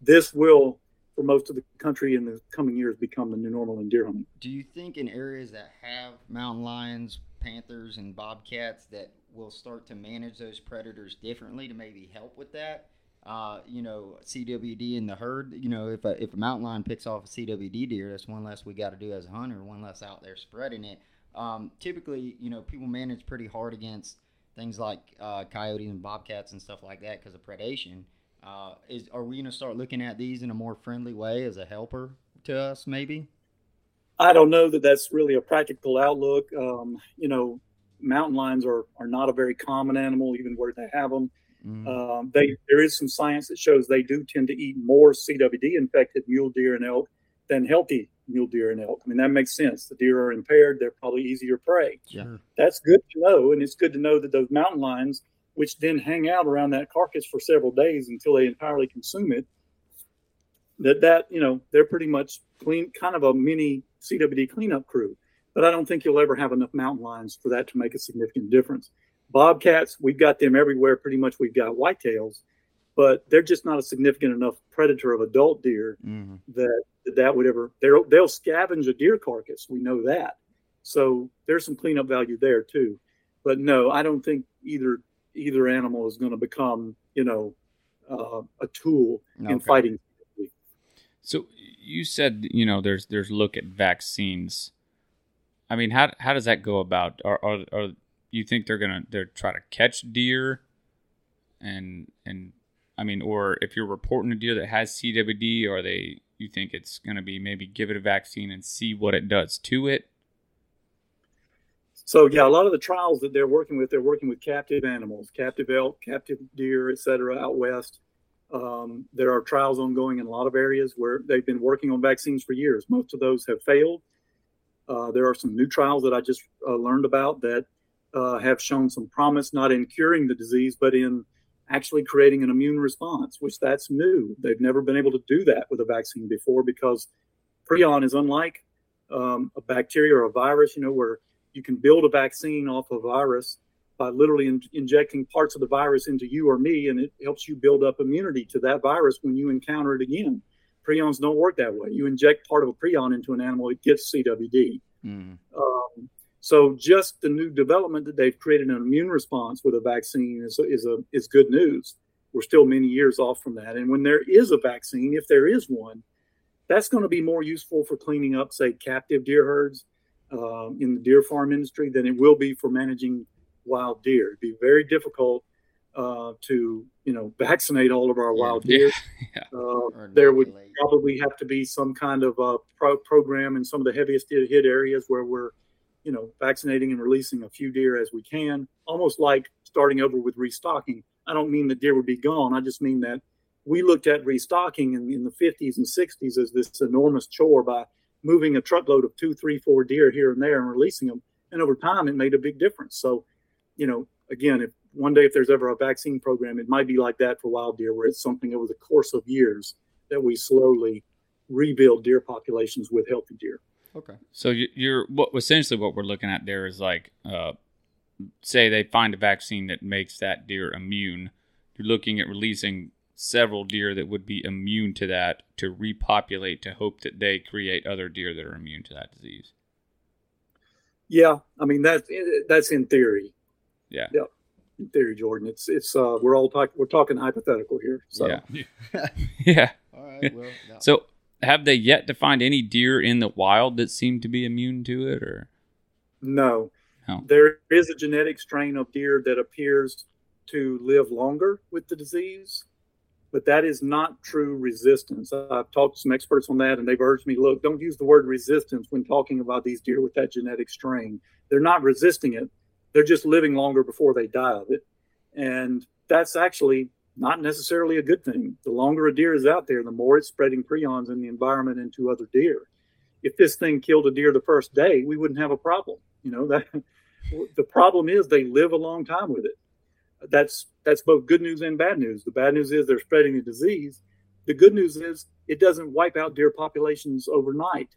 This will for most of the country in the coming years become the new normal in deer hunting. Do you think in areas that have mountain lions, panthers, and bobcats that will start to manage those predators differently to maybe help with that? Uh, you know, CWD in the herd. You know, if a, if a mountain lion picks off a CWD deer, that's one less we got to do as a hunter, one less out there spreading it. Um, typically, you know, people manage pretty hard against things like uh, coyotes and bobcats and stuff like that because of predation. Uh, is are we to start looking at these in a more friendly way as a helper to us, maybe? I don't know that that's really a practical outlook. Um, you know, mountain lions are are not a very common animal, even where they have them. Mm. Um, they there is some science that shows they do tend to eat more CWD infected mule deer and elk than healthy mule deer and elk. I mean that makes sense. The deer are impaired; they're probably easier prey. Yeah. That's good to know, and it's good to know that those mountain lions which then hang out around that carcass for several days until they entirely consume it. That that you know they're pretty much clean, kind of a mini CWD cleanup crew. But I don't think you'll ever have enough mountain lions for that to make a significant difference. Bobcats, we've got them everywhere. Pretty much, we've got whitetails, but they're just not a significant enough predator of adult deer mm-hmm. that that would ever. They'll they'll scavenge a deer carcass. We know that, So there's some cleanup value there too. But no, I don't think either either animal is going to become you know uh, a tool in fighting. So you said you know there's there's look at vaccines. I mean, how how does that go about? Are are, are you think they're gonna they're try to catch deer, and and I mean, or if you're reporting a deer that has CWD, are they you think it's gonna be maybe give it a vaccine and see what it does to it? So yeah, a lot of the trials that they're working with, they're working with captive animals, captive elk, captive deer, et cetera, out west. Um, there are trials ongoing in a lot of areas where they've been working on vaccines for years. Most of those have failed. Uh, there are some new trials that I just uh, learned about that uh, have shown some promise, not in curing the disease, but in actually creating an immune response, which that's new. They've never been able to do that with a vaccine before because prion is unlike um, a bacteria or a virus, you know, where you can build a vaccine off a virus by literally in- injecting parts of the virus into you or me, and it helps you build up immunity to that virus when you encounter it again. Prions don't work that way. You inject part of a prion into an animal, it gets CWD. Mm. Um, so just the new development that they've created an immune response with a vaccine is, is a is good news. We're still many years off from that, and when there is a vaccine, if there is one, that's going to be more useful for cleaning up, say, captive deer herds um, in the deer farm industry than it will be for managing wild deer. It'd be very difficult uh, to you know vaccinate all of our Yeah. wild deer. [laughs] Yeah. Uh, there would inoculate. probably have to be some kind of uh, pro- program in some of the heaviest hit areas where we're, you know, vaccinating and releasing a few deer as we can, almost like starting over with restocking. I don't mean the deer would be gone. I just mean that we looked at restocking in, in the 50s and 60s as this enormous chore by moving a truckload of two, three, four deer here and there and releasing them. And over time, it made a big difference. So, you know, again, if one day if there's ever a vaccine program, it might be like that for wild deer, where it's something over the course of years that we slowly rebuild deer populations with healthy deer. Okay. So you- you're what essentially what we're looking at there is like, uh, say they find a vaccine that makes that deer immune. You're looking at releasing several deer that would be immune to that to repopulate to hope that they create other deer that are immune to that disease. Yeah, I mean that that's in theory. Yeah. Yeah, in theory, Jordan. It's it's uh, we're all talking we're talking hypothetical here. So Yeah. [laughs] [laughs] yeah. All right. Well, yeah. So have they yet to find any deer in the wild that seem to be immune to it or no, Oh. there is a genetic strain of deer that appears to live longer with the disease, but that is not true resistance. I've talked to some experts on that, and they've urged me, look, don't use the word resistance when talking about these deer with that genetic strain. They're not resisting it; they're just living longer before they die of it, and that's actually not necessarily a good thing. The longer a deer is out there, the more it's spreading prions in the environment into other deer. If this thing killed a deer the first day, we wouldn't have a problem. You know that [laughs] the problem is they live a long time with it. That's that's both good news and bad news. The bad news is they're spreading the disease. The good news is it doesn't wipe out deer populations overnight.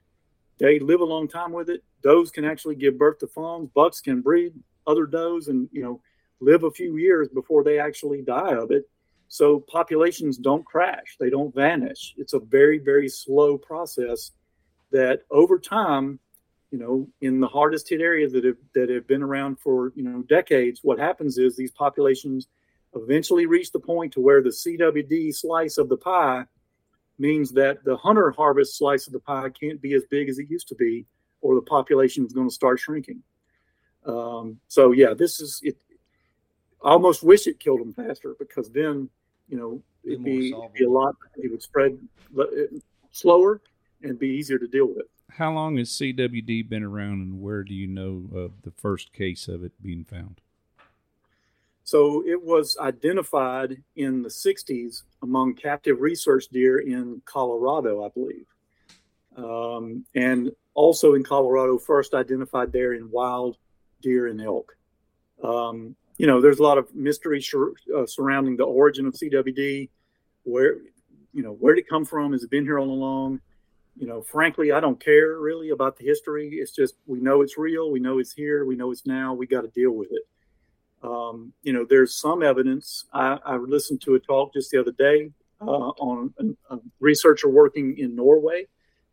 They live a long time with it. Does can actually give birth to fawns. Bucks can breed other does and you know live a few years before they actually die of it. So populations don't crash. They don't vanish. It's a very very slow process that over time you know, in the hardest hit areas that have that have been around for you know decades, what happens is these populations eventually reach the point to where the CWD slice of the pie means that the hunter harvest slice of the pie can't be as big as it used to be, or the population is going to start shrinking. Um, so yeah, this is it. I almost wish it killed them faster because then you know it'd be, it'd be a lot. It would spread slower and be easier to deal with. How long has CWD been around, and where do you know of the first case of it being found? So it was identified in the 60s among captive research deer in Colorado, I believe. Um, and also in Colorado, first identified there in wild deer and elk. Um, you know, there's a lot of mystery sur- uh, surrounding the origin of CWD. Where, you know, where did it come from? Has it been here all along? You know, frankly, I don't care really about the history. It's just we know it's real. We know it's here. We know it's now. We got to deal with it. Um, you know, there's some evidence. I, I listened to a talk just the other day uh, on a, a researcher working in Norway.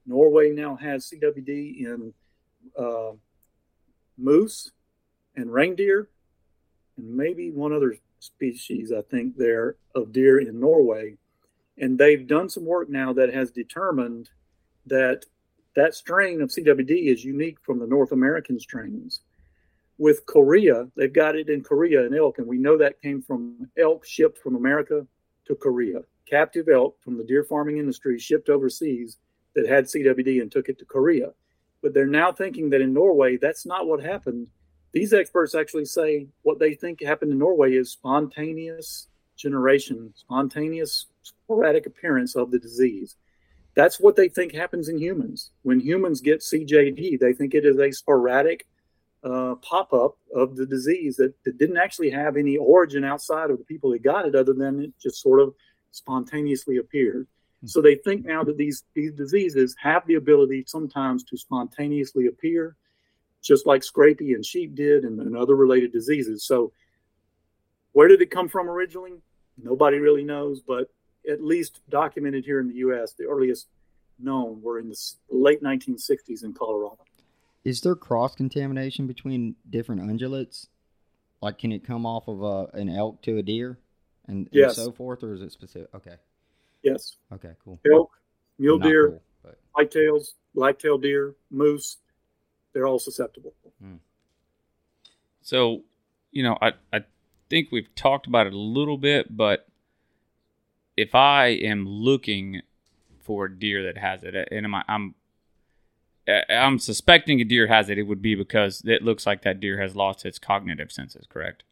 Norway now has CWD in uh, moose, and reindeer, and maybe one other species, I think, there of deer in Norway. And they've done some work now that has determined that that strain of CWD is unique from the North American strains. With Korea, they've got it in Korea and elk, and we know that came from elk shipped from America to Korea. Captive elk from the deer farming industry shipped overseas that had CWD and took it to Korea. But they're now thinking that in Norway, that's not what happened. These experts actually say what they think happened in Norway is spontaneous generation, spontaneous sporadic appearance of the disease. That's what they think happens in humans. When humans get CJD, they think it is a sporadic uh, pop up of the disease that, that didn't actually have any origin outside of the people that got it, other than it just sort of spontaneously appeared. Hmm. So they think now that these these diseases have the ability sometimes to spontaneously appear, just like scrapie and sheep did, and, and other related diseases. So where did it come from originally? Nobody really knows, but at least documented here in the U.S., the earliest known were in the late 1960s in Colorado. Is there cross contamination between different ungulates? Like, can it come off of a, an elk to a deer, and, yes. and so forth, or is it specific? Okay. Yes. Okay. Cool. Elk, mule Not deer, cool, but- whitetails, black-tailed deer, moose, they're all susceptible. Hmm. So, you know, I, I think we've talked about it a little bit, but if I am looking for a deer that has it, uh, and am I, I'm uh, I'm suspecting a deer has it, it would be because it looks like that deer has lost its cognitive senses. Correct?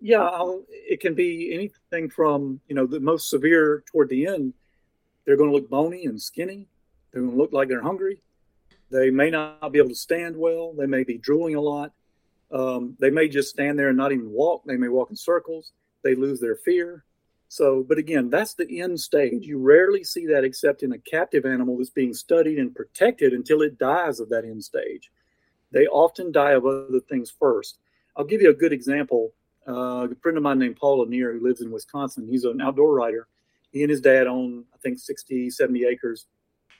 Yeah, I'll, it can be anything from you know the most severe toward the end. They're going to look bony and skinny. They're going to look like they're hungry. They may not be able to stand well. They may be drooling a lot. Um, they may just stand there and not even walk. They may walk in circles. They lose their fear. So, but again, that's the end stage. You rarely see that except in a captive animal that's being studied and protected until it dies of that end stage. They often die of other things first. I'll give you a good example. Uh, a friend of mine named Paul Lanier, who lives in Wisconsin, he's an outdoor writer. He and his dad own, I think, 60, 70 acres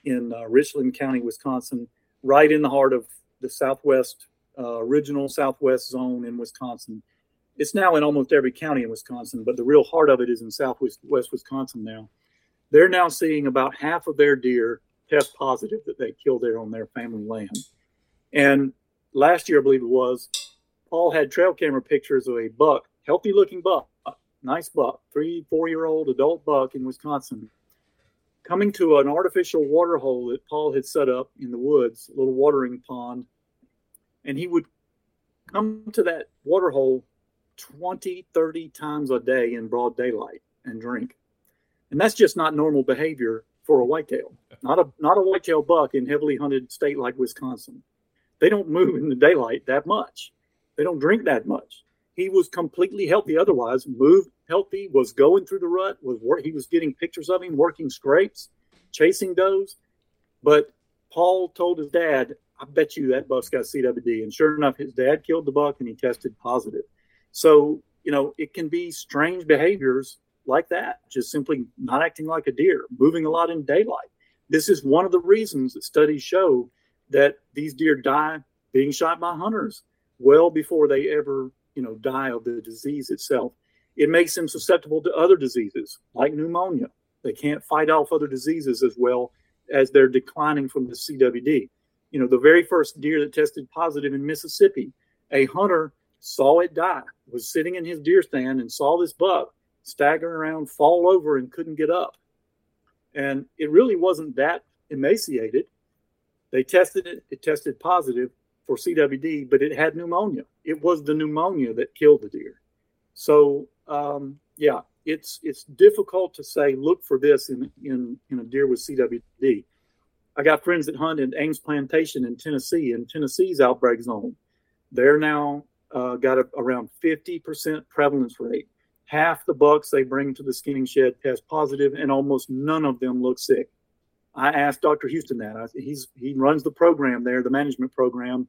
in uh, Richland County, Wisconsin, right in the heart of the Southwest, uh, original Southwest zone in Wisconsin it's now in almost every county in Wisconsin, but the real heart of it is in southwest West Wisconsin now. They're now seeing about half of their deer test positive that they killed there on their family land. And last year, I believe it was, Paul had trail camera pictures of a buck, healthy looking buck, nice buck, three, four year old adult buck in Wisconsin, coming to an artificial water hole that Paul had set up in the woods, a little watering pond. And he would come to that water hole 20, 30 times a day in broad daylight and drink. And that's just not normal behavior for a whitetail. Not a not a whitetail buck in heavily hunted state like Wisconsin. They don't move in the daylight that much. They don't drink that much. He was completely healthy otherwise, moved healthy, was going through the rut, was work, he was getting pictures of him working scrapes, chasing does. But Paul told his dad, I bet you that buck's got CWD. And sure enough, his dad killed the buck and he tested positive. So, you know, it can be strange behaviors like that, just simply not acting like a deer, moving a lot in daylight. This is one of the reasons that studies show that these deer die being shot by hunters well before they ever, you know, die of the disease itself. It makes them susceptible to other diseases like pneumonia. They can't fight off other diseases as well as they're declining from the CWD. You know, the very first deer that tested positive in Mississippi, a hunter saw it die, was sitting in his deer stand and saw this buck staggering around, fall over, and couldn't get up. And it really wasn't that emaciated. They tested it, it tested positive for CWD, but it had pneumonia. It was the pneumonia that killed the deer. So, um, yeah, it's it's difficult to say look for this in, in in a deer with CWD. I got friends that hunt in Ames Plantation in Tennessee, in Tennessee's outbreak zone. They're now uh, got a, around 50% prevalence rate. Half the bucks they bring to the skinning shed test positive, and almost none of them look sick. I asked Dr. Houston that. I, he's he runs the program there, the management program,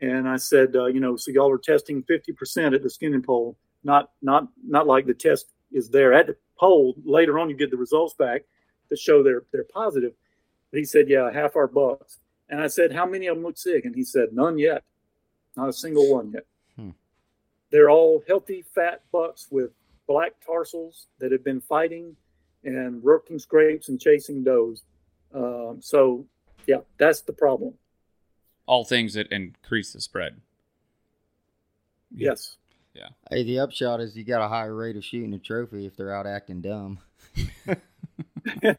and I said, uh, you know, so y'all are testing 50% at the skinning pole, not not not like the test is there at the pole. Later on, you get the results back that show they're they're positive. But he said, yeah, half our bucks. And I said, how many of them look sick? And he said, none yet. not a single one yet. Hmm. They're all healthy, fat bucks with black tarsals that have been fighting and working scrapes and chasing does. Um, so, yeah, that's the problem. All things that increase the spread. Yes. Yeah. Hey, the upshot is you got a higher rate of shooting a trophy if they're out acting dumb. [laughs]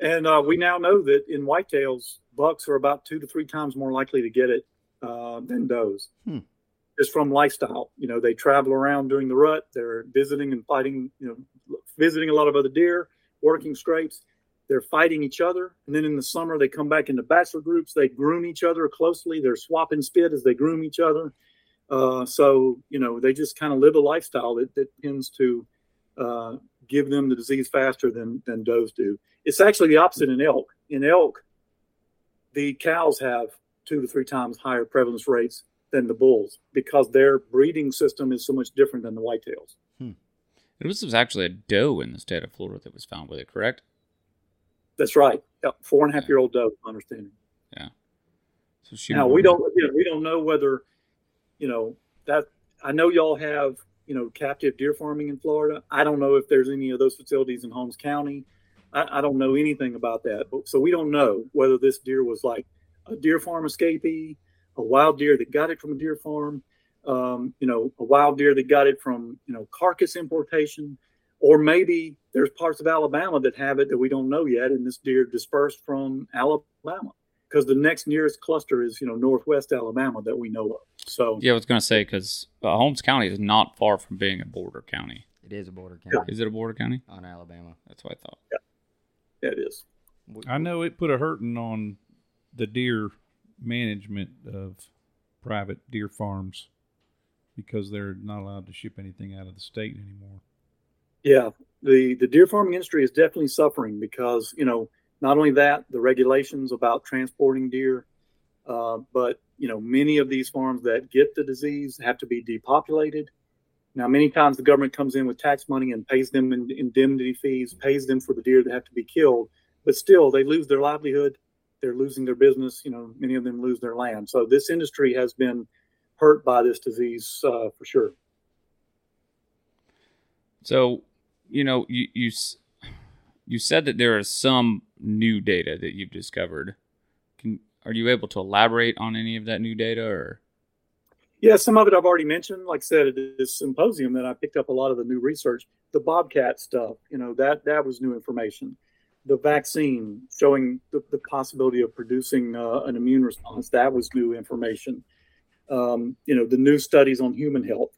And uh, we now know that in whitetails, bucks are about two to three times more likely to get it uh, than does. Hmm. Just from lifestyle, you know, they travel around during the rut. They're visiting and fighting, you know, visiting a lot of other deer, working scrapes. They're fighting each other, and then in the summer they come back into bachelor groups. They groom each other closely. They're swapping spit as they groom each other. Uh, so you know, they just kind of live a lifestyle that, that tends to uh, give them the disease faster than than does do. It's actually the opposite in elk. In elk, the cows have two to three times higher prevalence rates than the bulls because their breeding system is so much different than the whitetails. It was, was actually a doe in the state of Florida that was found with it, correct? That's right. Yep. Four and a half year old doe, understanding. So she Now we don't you know, we don't know whether you know that I know y'all have you know captive deer farming in Florida. I don't know if there's any of those facilities in Holmes County. I, I don't know anything about that, but, so we don't know whether this deer was like a deer farm escapee, a wild deer that got it from a deer farm, um, you know, a wild deer that got it from you know carcass importation, or maybe there's parts of Alabama that have it that we don't know yet, and this deer dispersed from Alabama because the next nearest cluster is you know northwest Alabama that we know of. So Yeah, I was going to say because uh, Holmes County is not far from being a border county. It is a border county Is it a border county? on Alabama. That's what I thought. yeah, yeah it is. I know it put a hurting on the deer management of private deer farms because they're not allowed to ship anything out of the state anymore. Yeah, the the deer farming industry is definitely suffering because you know not only that the regulations about transporting deer, uh, but you know many of these farms that get the disease have to be depopulated. Now, many times the government comes in with tax money and pays them in, indemnity fees, pays them for the deer that have to be killed, but still they lose their livelihood. They're losing their business. You know, many of them lose their land. So this industry has been hurt by this disease uh, for sure. So, you know, you you you said that there is some new data that you've discovered. Can are you able to elaborate on any of that new data or? Yeah, some of it I've already mentioned. Like I said, at this symposium that I picked up a lot of the new research. The bobcat stuff, you know, that that was new information. The vaccine showing the, the possibility of producing uh, an immune response, that was new information. Um, you know, the new studies on human health.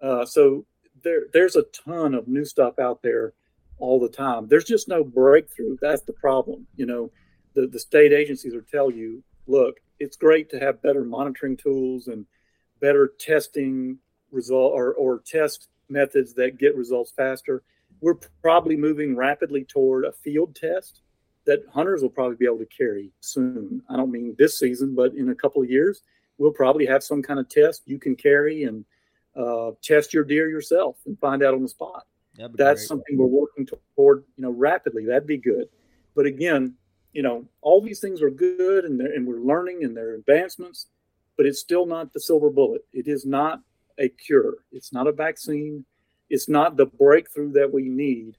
Uh, so there, there's a ton of new stuff out there all the time. There's just no breakthrough. That's the problem. You know, the, the state agencies are tell you, look, it's great to have better monitoring tools and better testing result or, or test methods that get results faster. We're probably moving rapidly toward a field test that hunters will probably be able to carry soon. I don't mean this season, but in a couple of years, we'll probably have some kind of test you can carry and uh, test your deer yourself and find out on the spot. That's great. something we're working toward you know rapidly. That'd be good. But again you know all these things are good and and we're learning and they're advancements but it's still not the silver bullet. It is not a cure. It's not a vaccine. It's not the breakthrough that we need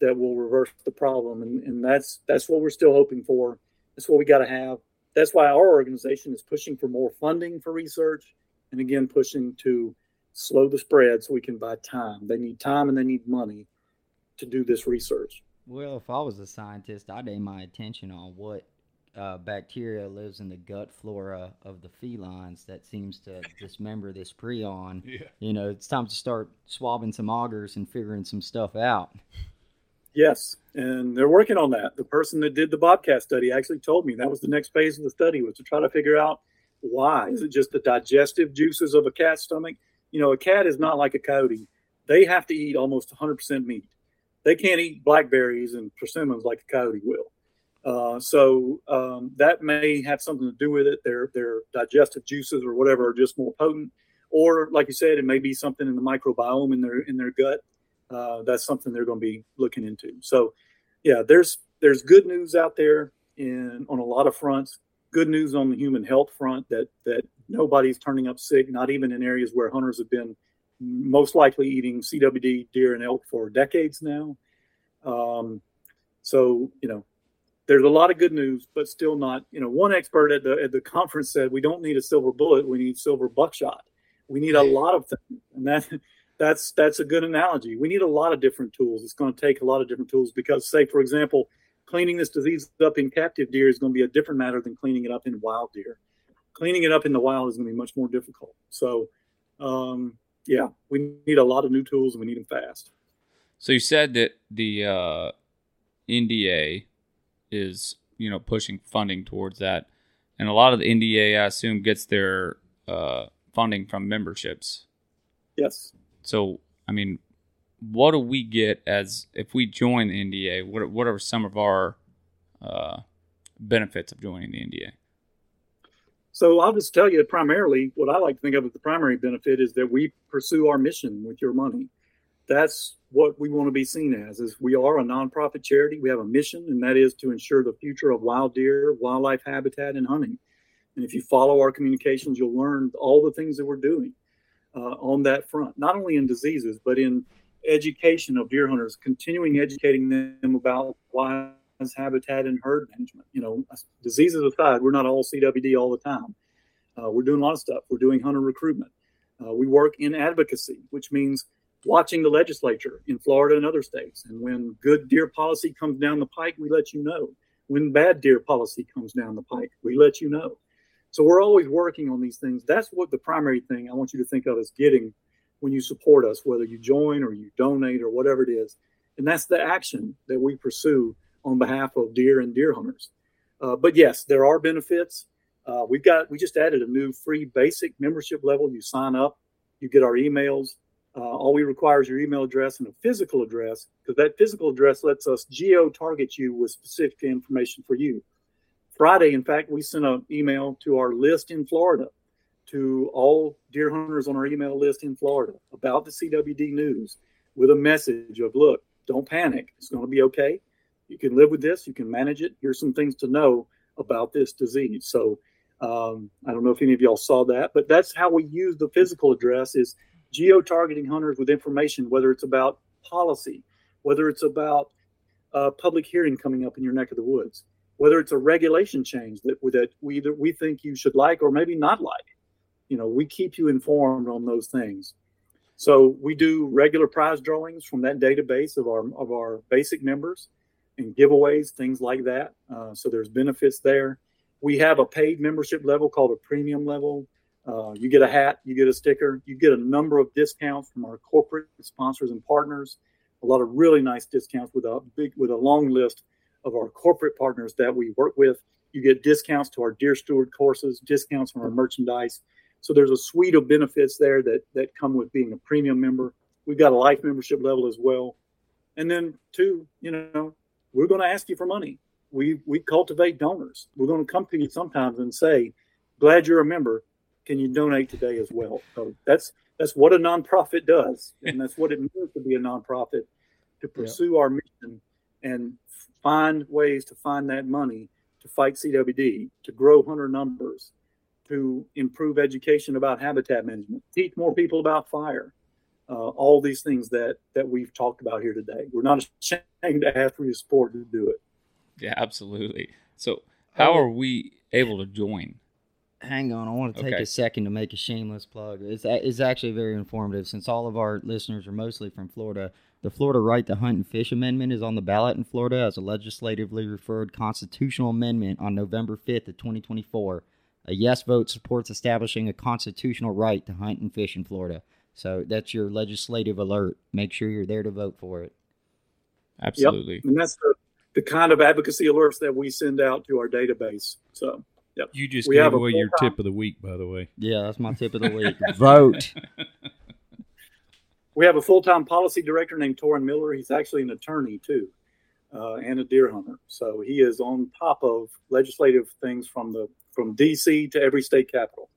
that will reverse the problem. And, and that's that's what we're still hoping for. That's what we got to have. That's why our organization is pushing for more funding for research and again pushing to slow the spread so we can buy time. They need time and they need money to do this research. Well, if I was a scientist, I'd aim my attention on what uh, bacteria lives in the gut flora of the felines that seems to [laughs] dismember this prion. Yeah. You know, it's time to start swabbing some augers and figuring some stuff out. Yes, and they're working on that. The person that did the Bobcat study actually told me that was the next phase of the study was to try to figure out why. Is it just the digestive juices of a cat's stomach? You know, a cat is not like a coyote. They have to eat almost 100% meat. They can't eat blackberries and persimmons like a coyote will. Uh, so um, that may have something to do with it. Their their digestive juices or whatever are just more potent, or like you said, it may be something in the microbiome in their in their gut. Uh, that's something they're going to be looking into. So, yeah, there's there's good news out there in on a lot of fronts. Good news on the human health front that that nobody's turning up sick, not even in areas where hunters have been most likely eating CWD deer and elk for decades now. Um, so you know, there's a lot of good news, but still not. You know, one expert at the at the conference said we don't need a silver bullet, we need silver buckshot. We need a lot of things, and that [laughs] that's that's a good analogy. We need a lot of different tools. It's going to take a lot of different tools because, say, for example, cleaning this disease up in captive deer is going to be a different matter than cleaning it up in wild deer. Cleaning it up in the wild is going to be much more difficult. So, um, yeah, we need a lot of new tools and we need them fast. So you said that the uh, NDA is you know pushing funding towards that, and a lot of the NDA I assume gets their uh, funding from memberships. Yes. So I mean, what do we get as if we join the NDA? What what are some of our uh, benefits of joining the NDA? So I'll just tell you primarily what I like to think of as the primary benefit is that we pursue our mission with your money. That's what we want to be seen as is we are a nonprofit charity. We have a mission and that is to ensure the future of wild deer, wildlife habitat and hunting. And if you follow our communications, you'll learn all the things that we're doing uh, on that front, not only in diseases, but in education of deer hunters, continuing educating them about wild habitat and herd management. You know, diseases aside, we're not all CWD all the time. Uh, we're doing a lot of stuff. We're doing hunter recruitment. Uh, we work in advocacy, which means watching the legislature in Florida and other states. And when good deer policy comes down the pike, we let you know. When bad deer policy comes down the pike, we let you know. So we're always working on these things. That's what the primary thing I want you to think of is getting when you support us, whether you join or you donate or whatever it is. And that's the action that we pursue on behalf of deer and deer hunters. Uh, but yes, there are benefits. Uh, we've got we just added a new free basic membership level. You sign up, you get our emails. Uh, all we require is your email address and a physical address because that physical address lets us geo target you with specific information for you. Friday, in fact, we sent an email to our list in Florida to all deer hunters on our email list in Florida about the CWD news with a message of look, don't panic. It's going to be okay you can live with this, you can manage it. Here's some things to know about this disease. So um, I don't know if any of y'all saw that, but that's how we use the physical address is geo-targeting hunters with information, whether it's about policy, whether it's about a public hearing coming up in your neck of the woods, whether it's a regulation change that that we either we think you should like or maybe not like. You know, we keep you informed on those things. So we do regular prize drawings from that database of our of our basic members and giveaways, things like that. Uh, so there's benefits there. We have a paid membership level called a premium level. Uh, you get a hat, you get a sticker, you get a number of discounts from our corporate sponsors and partners. A lot of really nice discounts with a big with a long list of our corporate partners that we work with. You get discounts to our Deer Steward courses, discounts from our merchandise. So there's a suite of benefits there that that come with being a premium member. We've got a life membership level as well. And then two, you know, we're going to ask you for money. We we cultivate donors. We're going to come to you sometimes and say, "Glad you're a member. Can you donate today as well?" So that's that's what a nonprofit does, and that's what it means to be a nonprofit, to pursue yeah. our mission and find ways to find that money to fight CWD, to grow hunter numbers, to improve education about habitat management, teach more people about fire, uh, all these things that that we've talked about here today. We're not ashamed to ask for your support to do it. Yeah, absolutely. So, how are we able to join? Hang on, I want to take okay. a second to make a shameless plug. It's, it's actually very informative since all of our listeners are mostly from Florida. The Florida Right to Hunt and Fish Amendment is on the ballot in Florida as a legislatively referred constitutional amendment on November 5th of 2024. A yes vote supports establishing a constitutional right to hunt and fish in Florida. So that's your legislative alert. Make sure you're there to vote for it. Absolutely. Yep. And that's the, the kind of advocacy alerts that we send out to our database. So, yep. You just we gave away your tip of the week, by the way. Yeah, that's my tip of the week. [laughs] vote. We have a full time policy director named Torin Miller. He's actually an attorney, too. Uh, and a deer hunter. So he is on top of legislative things from the from DC to every state capital.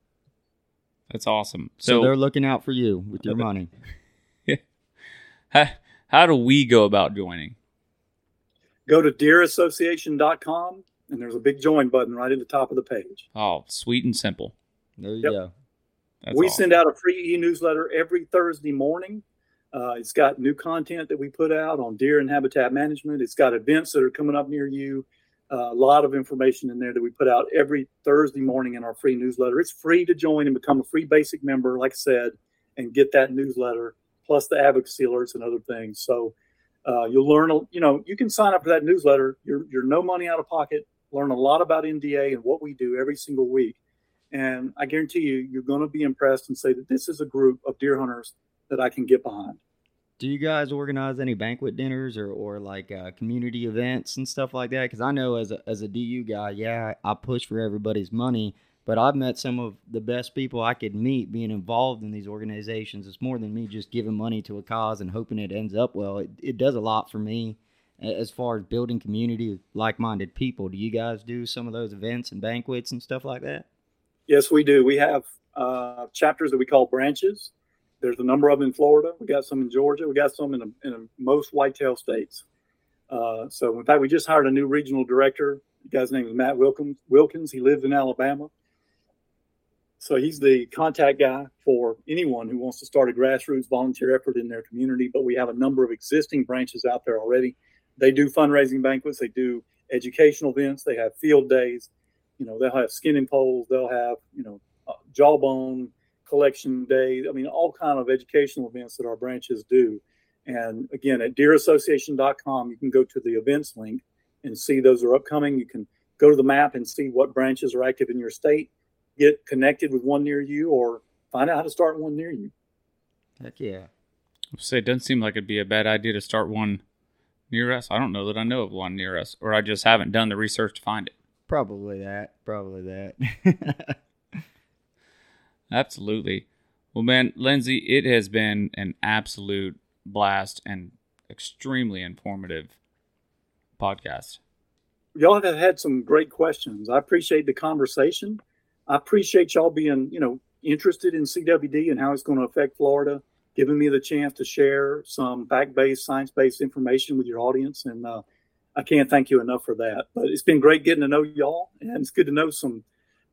That's awesome. So, so they're looking out for you with your money. [laughs] how, how do we go about joining? Go to deerassociation.com and there's a big join button right at the top of the page. Oh, sweet and simple. There you Yep. go. That's we all. send out a free e-newsletter every Thursday morning. Uh, it's got new content that we put out on deer and habitat management. It's got events that are coming up near you. A lot of information in there that we put out every Thursday morning in our free newsletter. It's free to join and become a free basic member, like I said, and get that newsletter plus the advocacy alerts and other things. So uh, you'll learn, you know, you can sign up for that newsletter. You're, you're no money out of pocket. Learn a lot about NDA and what we do every single week. And I guarantee you, you're going to be impressed and say that this is a group of deer hunters that I can get behind. Do you guys organize any banquet dinners or, or like uh, community events and stuff like that? Because I know as a, as a DU guy, yeah, I push for everybody's money, but I've met some of the best people I could meet being involved in these organizations. It's more than me just giving money to a cause and hoping it ends up well. It, it does a lot for me as far as building community like minded people. Do you guys do some of those events and banquets and stuff like that? Yes, we do. We have uh, chapters that we call branches. There's a number of them in Florida. We got some in Georgia. We got some in, a, in most whitetail states. Uh, so, in fact, we just hired a new regional director. The guy's name is Matt Wilkins. Wilkins. He lives in Alabama. So he's the contact guy for anyone who wants to start a grassroots volunteer effort in their community. But we have a number of existing branches out there already. They do fundraising banquets. They do educational events. They have field days. You know, they'll have skinning poles. They'll have you know uh, jawbone collection day. I mean, all kind of educational events that our branches do. And again, at deerassociation.com, you can go to the events link and see those are upcoming. You can go to the map and see what branches are active in your state, get connected with one near you, or find out how to start one near you. Heck yeah. I say it doesn't seem like it'd be a bad idea to start one near us. I don't know that I know of one near us, or I just haven't done the research to find it. Probably that. Probably that. [laughs] Absolutely. Well, man, Lindsay, it has been an absolute blast and extremely informative podcast. Y'all have had some great questions. I appreciate the conversation. I appreciate y'all being, you know, interested in CWD and how it's going to affect Florida, giving me the chance to share some fact-based, science-based information with your audience, and uh, I can't thank you enough for that. But it's been great getting to know y'all, and it's good to know some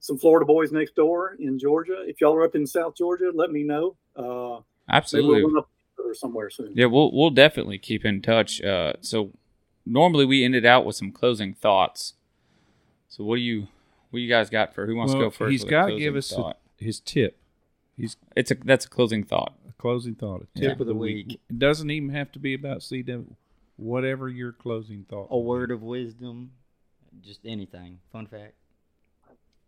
some Florida boys next door in Georgia. If y'all are up in South Georgia, let me know. Uh, maybe Absolutely. we'll run up together somewhere soon. Yeah, we'll we'll definitely keep in touch. Uh, so normally we ended out with some closing thoughts. So what do you what do you guys got for who wants to go first? He's got to give us a, his tip. He's It's a that's a closing thought. a closing thought. A Yeah. tip of the week. It doesn't even have to be about CW. Whatever your closing thought. a word of wisdom, just anything. Fun fact.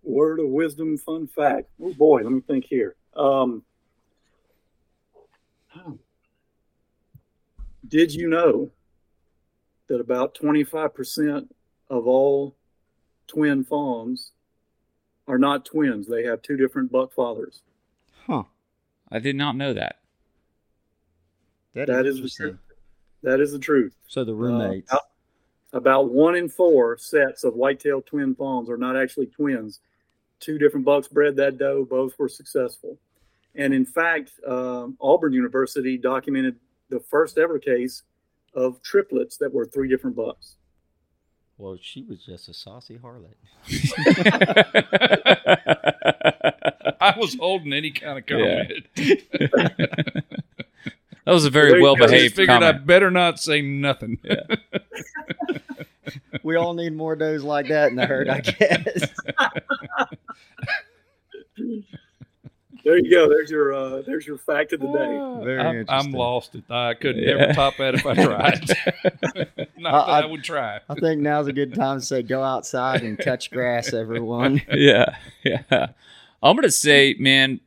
Word of wisdom, fun fact. Oh boy, let me think here. Um, did you know that about 25% of all twin fawns are not twins? They have two different buck fathers. Huh. I did not know that. That is the interesting. truth. That is the truth. So the Uh, roommates. about- about one in four sets of whitetail twin fawns are not actually twins. Two different bucks bred that doe. Both were successful. And in fact, um, Auburn University documented the first ever case of triplets that were three different bucks. well, she was just a saucy harlot. [laughs] I was holding any kind of Yeah. comment. [laughs] That was a very well go. I just behaved figured I better not say nothing. [laughs] we all need more does like that in the herd, I guess. There you go. There's your uh, there's your fact of the day. Very I'm, I'm lost. It. I could Yeah. never top that if I [laughs] tried. [laughs] not that I- I, would try. I think now's a good time to say go outside and touch grass, everyone. [laughs] yeah, yeah. I'm gonna say, man,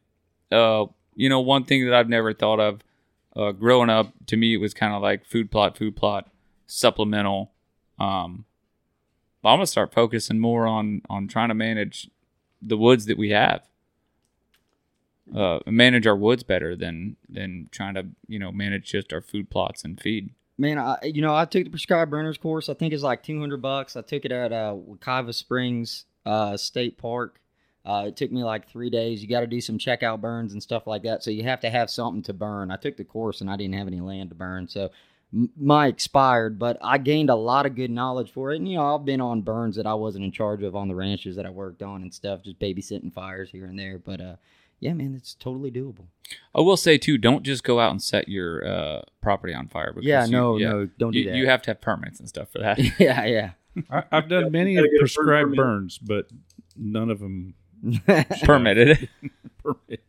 uh, you know, one thing that I've never thought of, uh, growing up, to me, it was kind of like food plot, food plot, supplemental. Um, but I'm gonna start focusing more on on trying to manage the woods that we have. Uh, manage our woods better than than trying to you know manage just our food plots and feed. Man, I you know I took the prescribed burners course. I think it's like two hundred bucks. I took it at uh, Wekiva Springs uh, State Park. Uh, it took me like three days. You got to do some checkout burns and stuff like that. So you have to have something to burn. I took the course and I didn't have any land to burn. So my expired, but I gained a lot of good knowledge for it. And you know, I've been on burns that I wasn't in charge of on the ranches that I worked on and stuff, just babysitting fires here and there. But uh, yeah, man, it's totally doable. I will say too, don't just go out and set your uh, property on fire. Because Yeah, you- no, no, don't do you, that. You have to have permits and stuff for that. [laughs] yeah, yeah. I, I've done many gotta get a burn prescribed burns, but none of them [laughs] Permitted. [laughs] permitted.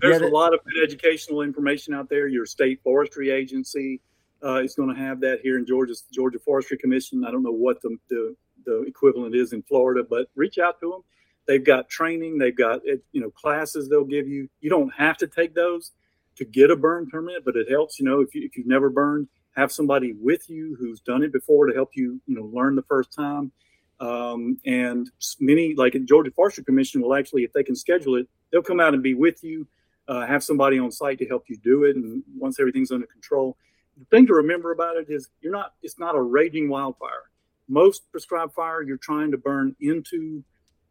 There's Yeah, a lot of good educational information out there. Your state forestry agency uh, is going to have that here in Georgia. Georgia Forestry Commission. I don't know what the, the the equivalent is in Florida, but reach out to them. They've got training. They've got you know classes they'll give you. You don't have to take those to get a burn permit, but it helps. You know if you if you've never burned, have somebody with you who's done it before to help you you know learn the first time. Um, and many like in Georgia Forestry Commission will actually, if they can schedule it, they'll come out and be with you uh, have somebody on site to help you do it. And once everything's under control, the thing to remember about it is you're not, it's not a raging wildfire. Most prescribed fire, you're trying to burn into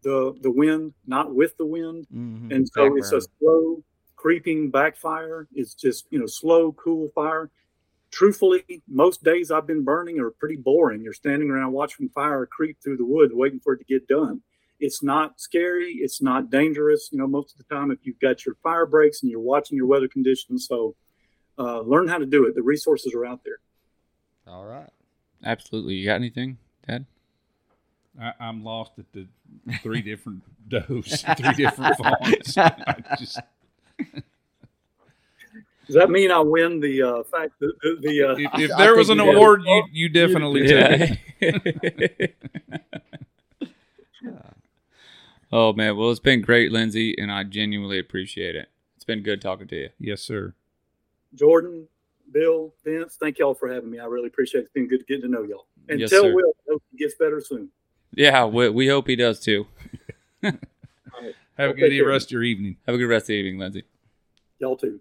the, the wind, not with the wind. Mhm. And so Back it's a slow creeping backfire. It's just, you know, slow, cool fire. Truthfully, most days I've been burning are pretty boring. You're standing around watching fire creep through the woods, waiting for it to get done it's not scary it's not dangerous you know most of the time if you've got your fire breaks and you're watching your weather conditions so uh, learn how to do it the resources are out there All right. Absolutely. You got anything, Dad? I, I'm lost at the three different [laughs] does, three different [laughs] fawns. Just, does that mean i win the uh, fact that the, the uh, if, if I there was an you award, you you definitely took it. [laughs] oh man, well it's been great, Lindsay, and I genuinely appreciate it. It's been good talking to you. Yes, sir. jordan bill vince thank y'all for having me i really appreciate it it's been good getting to know y'all and Yes, tell sir. will I hope he gets better soon Yeah, we, we hope he does too. [laughs] Have a Okay, good good. rest of your evening. Have a good rest of the evening, Lindsay. y'all too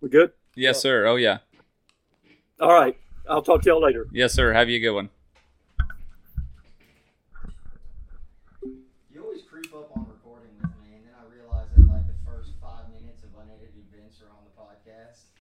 we good Yes, sir. Oh yeah. all right i'll talk to y'all later Yes, sir. Have you a good one.